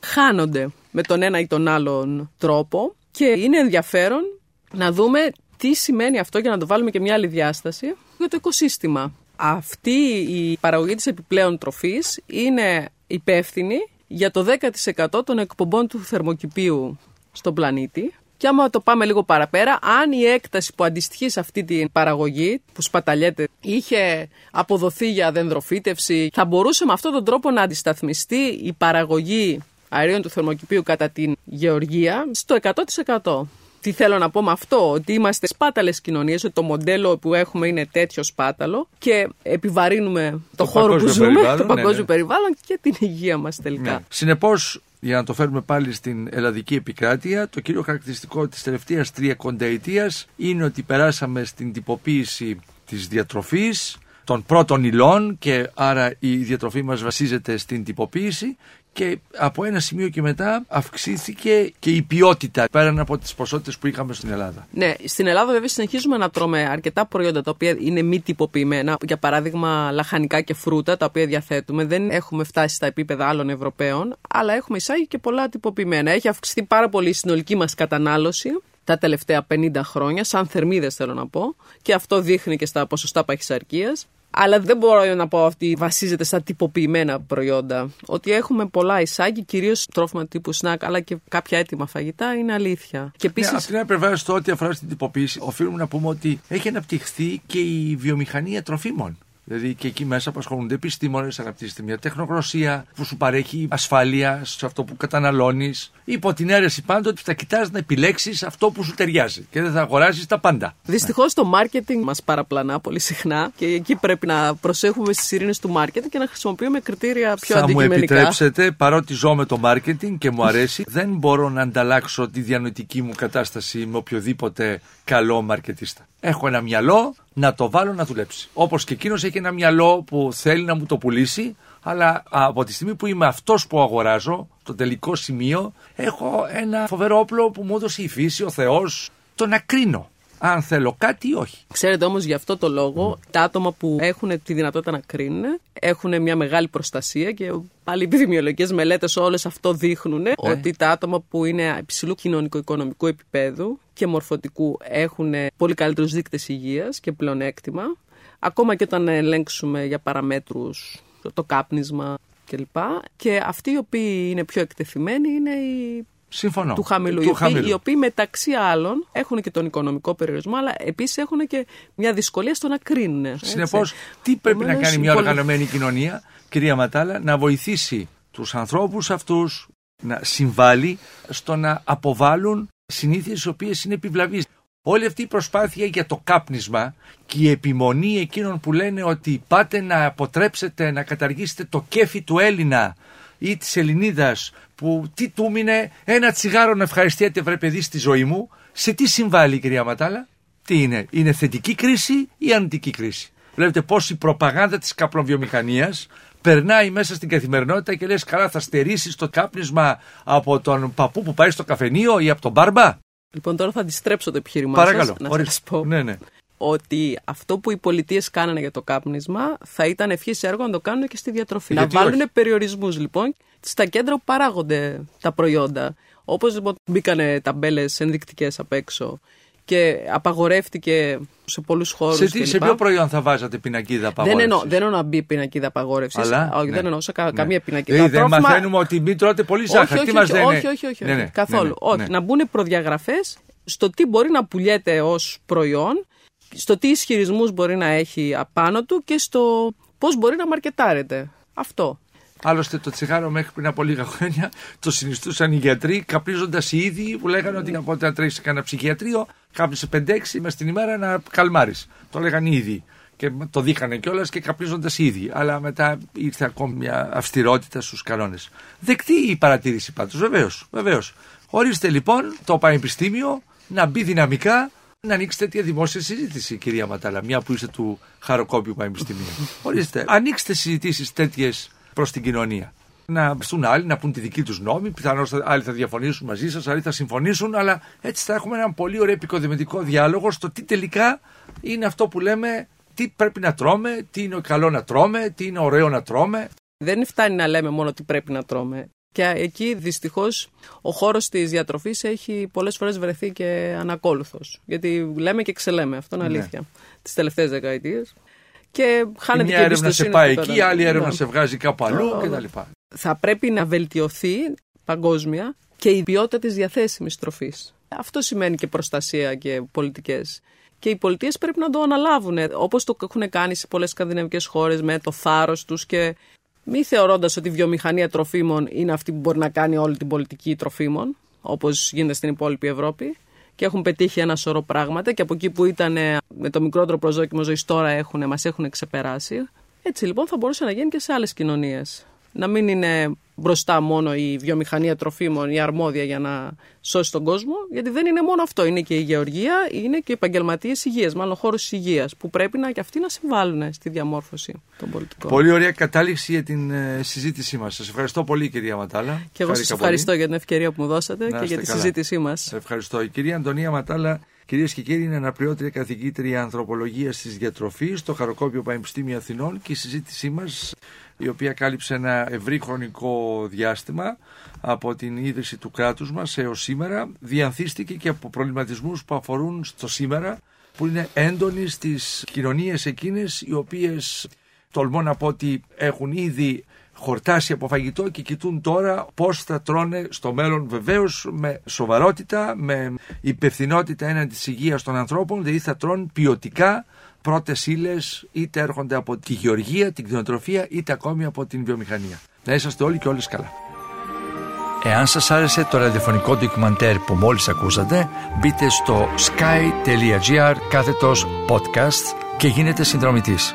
χάνονται με τον ένα ή τον άλλον τρόπο και είναι ενδιαφέρον να δούμε τι σημαίνει αυτό για να το βάλουμε και μια άλλη διάσταση για το οικοσύστημα. Αυτή η παραγωγή της επιπλέον τροφής είναι υπεύθυνη για το 10% των εκπομπών του θερμοκηπίου στον πλανήτη. Και άμα το πάμε λίγο παραπέρα, αν η έκταση που αντιστοιχεί σε αυτή την παραγωγή που σπαταλιέται είχε αποδοθεί για δενδροφύτευση, θα μπορούσε με αυτόν τον τρόπο να αντισταθμιστεί η παραγωγή αερίων του θερμοκηπίου κατά την γεωργία στο 100%. Τι θέλω να πω με αυτό, ότι είμαστε σπάταλες κοινωνίες, ότι το μοντέλο που έχουμε είναι τέτοιο σπάταλο και επιβαρύνουμε το, το χώρο που ζούμε, το ναι, παγκόσμιο ναι. περιβάλλον και την υγεία μας τελικά. Ναι. Συνεπώς, για να το φέρουμε πάλι στην ελλαδική επικράτεια, το κύριο χαρακτηριστικό της τελευταίας τριακονταετίας είναι ότι περάσαμε στην τυποποίηση της διατροφής, των πρώτων υλών και άρα η διατροφή μας βασίζεται στην τυποποίηση και από ένα σημείο και μετά αυξήθηκε και η ποιότητα πέραν από τις ποσότητες που είχαμε στην Ελλάδα. Ναι, στην Ελλάδα βέβαια συνεχίζουμε να τρώμε αρκετά προϊόντα τα οποία είναι μη τυποποιημένα. Για παράδειγμα, λαχανικά και φρούτα τα οποία διαθέτουμε. Δεν έχουμε φτάσει στα επίπεδα άλλων Ευρωπαίων, αλλά έχουμε εισάγει και πολλά τυποποιημένα. Έχει αυξηθεί πάρα πολύ η συνολική μας κατανάλωση τα τελευταία 50 χρόνια, σαν θερμίδες θέλω να πω, και αυτό δείχνει και στα ποσοστά παχυσαρκίας. Αλλά δεν μπορώ να πω ότι βασίζεται στα τυποποιημένα προϊόντα. Ότι έχουμε πολλά εισάγει, κυρίως τρόφιμα τύπου σνακ, αλλά και κάποια έτοιμα φαγητά, είναι αλήθεια. Και επίσης... ναι, αυτή είναι στο ό,τι αφορά στην τυποποίηση. Οφείλουμε να πούμε ότι έχει αναπτυχθεί και η βιομηχανία τροφίμων. Δηλαδή και εκεί μέσα απασχολούνται επιστήμονες, αναπτύσσεται μια τεχνογνωσία που σου παρέχει ασφάλεια σε αυτό που καταναλώνεις. Υπό την αίρεση πάντοτε ότι θα κοιτάς να επιλέξεις αυτό που σου ταιριάζει και δεν θα αγοράζει τα πάντα. Δυστυχώς το marketing μας παραπλανά πολύ συχνά και εκεί πρέπει να προσέχουμε στις ειρήνες του marketing και να χρησιμοποιούμε κριτήρια πιο θα αντικειμενικά. Θα μου επιτρέψετε, παρότι ζω με το marketing και μου αρέσει, δεν μπορώ να ανταλλάξω τη διανοητική μου κατάσταση με οποιοδήποτε καλό μαρκετίστα. Έχω ένα μυαλό να το βάλω να δουλέψει. Όπως και εκείνος έχει ένα μυαλό που θέλει να μου το πουλήσει, αλλά από τη στιγμή που είμαι αυτός που αγοράζω, το τελικό σημείο, έχω ένα φοβερό όπλο που μου έδωσε η φύση, ο Θεός, το να κρίνω αν θέλω κάτι ή όχι. Ξέρετε όμως γι' αυτό το λόγο τα άτομα που έχουν τη δυνατότητα να κρίνουν έχουν μια μεγάλη προστασία και πάλι οι επιδημιολογικές μελέτες όλες αυτό δείχνουν ε. ότι τα άτομα που είναι υψηλού κοινωνικο-οικονομικού επίπεδου και μορφωτικού έχουν πολύ καλύτερους δείκτες υγείας και πλεονέκτημα. Ακόμα και όταν ελέγξουμε για παραμέτρους το κάπνισμα κλπ. Και αυτοί οι οποίοι είναι πιο εκτεθειμένοι είναι οι Συμφωνώ. του χαμηλού. Του οι, οποίοι, οι οποίοι μεταξύ άλλων έχουν και τον οικονομικό περιορισμό, αλλά επίσης έχουν και μια δυσκολία στο να κρίνουν. Συνεπώς, τι πρέπει να κάνει μια οργανωμένη κοινωνία, κυρία Ματάλα, να βοηθήσει τους ανθρώπους αυτούς να συμβάλλει στο να αποβάλουν συνήθειες οι οποίες είναι επιβλαβείς. Όλη αυτή η προσπάθεια για το κάπνισμα και η επιμονή εκείνων που λένε ότι πάτε να αποτρέψετε να καταργήσετε το κέφι του Έλληνα ή της Ελληνίδας που τι του μείνε ένα τσιγάρο να ευχαριστιέται βρε παιδί στη ζωή μου. Σε τι συμβάλλει η κυρία Ματάλα; Τι είναι, είναι θετική κρίση ή αρνητική κρίση; Βλέπετε πώς η προπαγάνδα της καπνοβιομηχανίας περνάει μέσα στην καθημερινότητα και λες καλά θα στερήσει το κάπνισμα από τον παππού που πάει στο καφενείο ή από τον μπάρμπα. Λοιπόν τώρα θα αντιστρέψω το επιχείρημά Παρακαλώ, σας, να σας πω. Ναι, ναι ότι αυτό που οι πολιτείες κάνανε για το κάπνισμα θα ήταν ευχής έργο να το κάνουν και στη διατροφή. να βάλουν περιορισμούς λοιπόν στα κέντρα που παράγονται τα προϊόντα. Όπως λοιπόν μπήκανε ταμπέλες ενδεικτικές απ' έξω και απαγορεύτηκε σε πολλούς χώρους. Σε, σε ποιο προϊόν θα βάζατε πινακίδα απαγόρευση. Δεν εννοώ, δεν εννοώ να μπει πινακίδα απαγόρευσης. Όχι, ναι. δεν εννοώ σε κα, ναι. καμία πινακίδα. Δηλαδή, δεν μαθαίνουμε ότι μην τρώτε πολύ ζάχαρη. Όχι, όχι, όχι, όχι, όχι, όχι, ναι, ναι, καθόλου. Ναι, όχι, να μπουν προδιαγραφές στο τι μπορεί να πουλιέται ως προϊόν στο τι ισχυρισμούς μπορεί να έχει απάνω του και στο πώς μπορεί να μαρκετάρεται. Αυτό. Άλλωστε το τσιγάρο μέχρι πριν από λίγα χρόνια το συνιστούσαν οι γιατροί καπνίζοντας οι ίδιοι που λέγανε ότι από όταν τρέχεις σε κανένα ψυχιατρίο κάπνισε 5-6 μες στην ημέρα να καλμάρεις. Το λέγανε ήδη. Και το δείχνανε κιόλας και καπνίζοντας ήδη. Αλλά μετά ήρθε ακόμη μια αυστηρότητα στους κανόνες. Δεκτή η παρατήρηση πάντως, βεβαίως. Βεβαίως. Ορίστε λοιπόν το Πανεπιστήμιο να μπει δυναμικά να ανοίξει τέτοια δημόσια συζήτηση, κυρία Ματάλα, μια που είστε του Χαροκόπιου Πανεπιστημίου. Ορίστε, ανοίξτε συζητήσεις τέτοιες προς την κοινωνία. Να μπουν άλλοι, να πούν τη δική τους νόμη. Πιθανώς άλλοι θα διαφωνήσουν μαζί σας, άλλοι θα συμφωνήσουν, αλλά έτσι θα έχουμε έναν πολύ ωραίο επικοδημητικό διάλογο στο τι τελικά είναι αυτό που λέμε, τι πρέπει να τρώμε, τι είναι καλό να τρώμε, τι είναι ωραίο να τρώμε. Δεν φτάνει να λέμε μόνο τι πρέπει να τρώμε. Και εκεί δυστυχώς ο χώρος της διατροφής έχει πολλές φορές βρεθεί και ανακόλουθος. Γιατί λέμε και ξελέμε, αυτό είναι ναι. αλήθεια. Ναι. Τις τελευταίες δεκαετίες. Και χάνεται Μια έρευνα σε πάει εκεί, άλλη έρευνα ναι. σε βγάζει κάπου αλλού κτλ. Θα πρέπει να βελτιωθεί παγκόσμια και η ποιότητα της διαθέσιμης τροφής. Αυτό σημαίνει και προστασία και πολιτικές. Και οι πολιτείες πρέπει να το αναλάβουν, όπως το έχουν κάνει σε πολλές σκανδιναβικές χώρες με το θάρρος τους και μη θεωρώντας ότι η βιομηχανία τροφίμων είναι αυτή που μπορεί να κάνει όλη την πολιτική τροφίμων, όπως γίνεται στην υπόλοιπη Ευρώπη. Και έχουν πετύχει ένα σωρό πράγματα και από εκεί που ήταν με το μικρότερο προσδόκιμο ζωής τώρα έχουν, μας έχουν ξεπεράσει. Έτσι λοιπόν θα μπορούσε να γίνει και σε άλλες κοινωνίες. Να μην είναι μπροστά μόνο η βιομηχανία τροφίμων, η αρμόδια για να σώσει τον κόσμο, γιατί δεν είναι μόνο αυτό. Είναι και η γεωργία, είναι και οι επαγγελματίες υγείας, μάλλον χώρο υγείας, που πρέπει να και αυτοί να συμβάλλουν στη διαμόρφωση των πολιτικών. Πολύ ωραία κατάληξη για την ε, συζήτησή μας. Σας ευχαριστώ πολύ, κυρία Ματάλα. Και εγώ σας ευχαριστώ για την ευκαιρία που μου δώσατε και για τη καλά. συζήτησή μας. Ευχαριστώ. Η κυρία Αντωνία Ματάλα. Κυρίες και κύριοι, είναι αναπληρώτρια καθηγήτρια ανθρωπολογίας της διατροφής στο Χαροκόπιο Πανεπιστήμιο Αθηνών και η συζήτησή μας η οποία κάλυψε ένα ευρύ χρονικό διάστημα από την ίδρυση του κράτους μας έως σήμερα, διανθίστηκε και από προβληματισμούς που αφορούν στο σήμερα, που είναι έντονοι στις κοινωνίες εκείνες οι οποίες τολμώ να πω ότι έχουν ήδη χορτάσει από φαγητό και κοιτούν τώρα πώς θα τρώνε στο μέλλον βεβαίως με σοβαρότητα, με υπευθυνότητα έναντι της υγείας των ανθρώπων, δηλαδή θα τρώνε ποιοτικά πρώτες ύλες είτε έρχονται από τη γεωργία, την κτηνοτροφία είτε ακόμη από την βιομηχανία. Να είσαστε όλοι και όλες καλά. Εάν σας άρεσε το ραδιοφωνικό ντοκιμαντέρ που μόλις ακούσατε, μπείτε στο sky.gr κάθετος podcast και γίνετε συνδρομητής.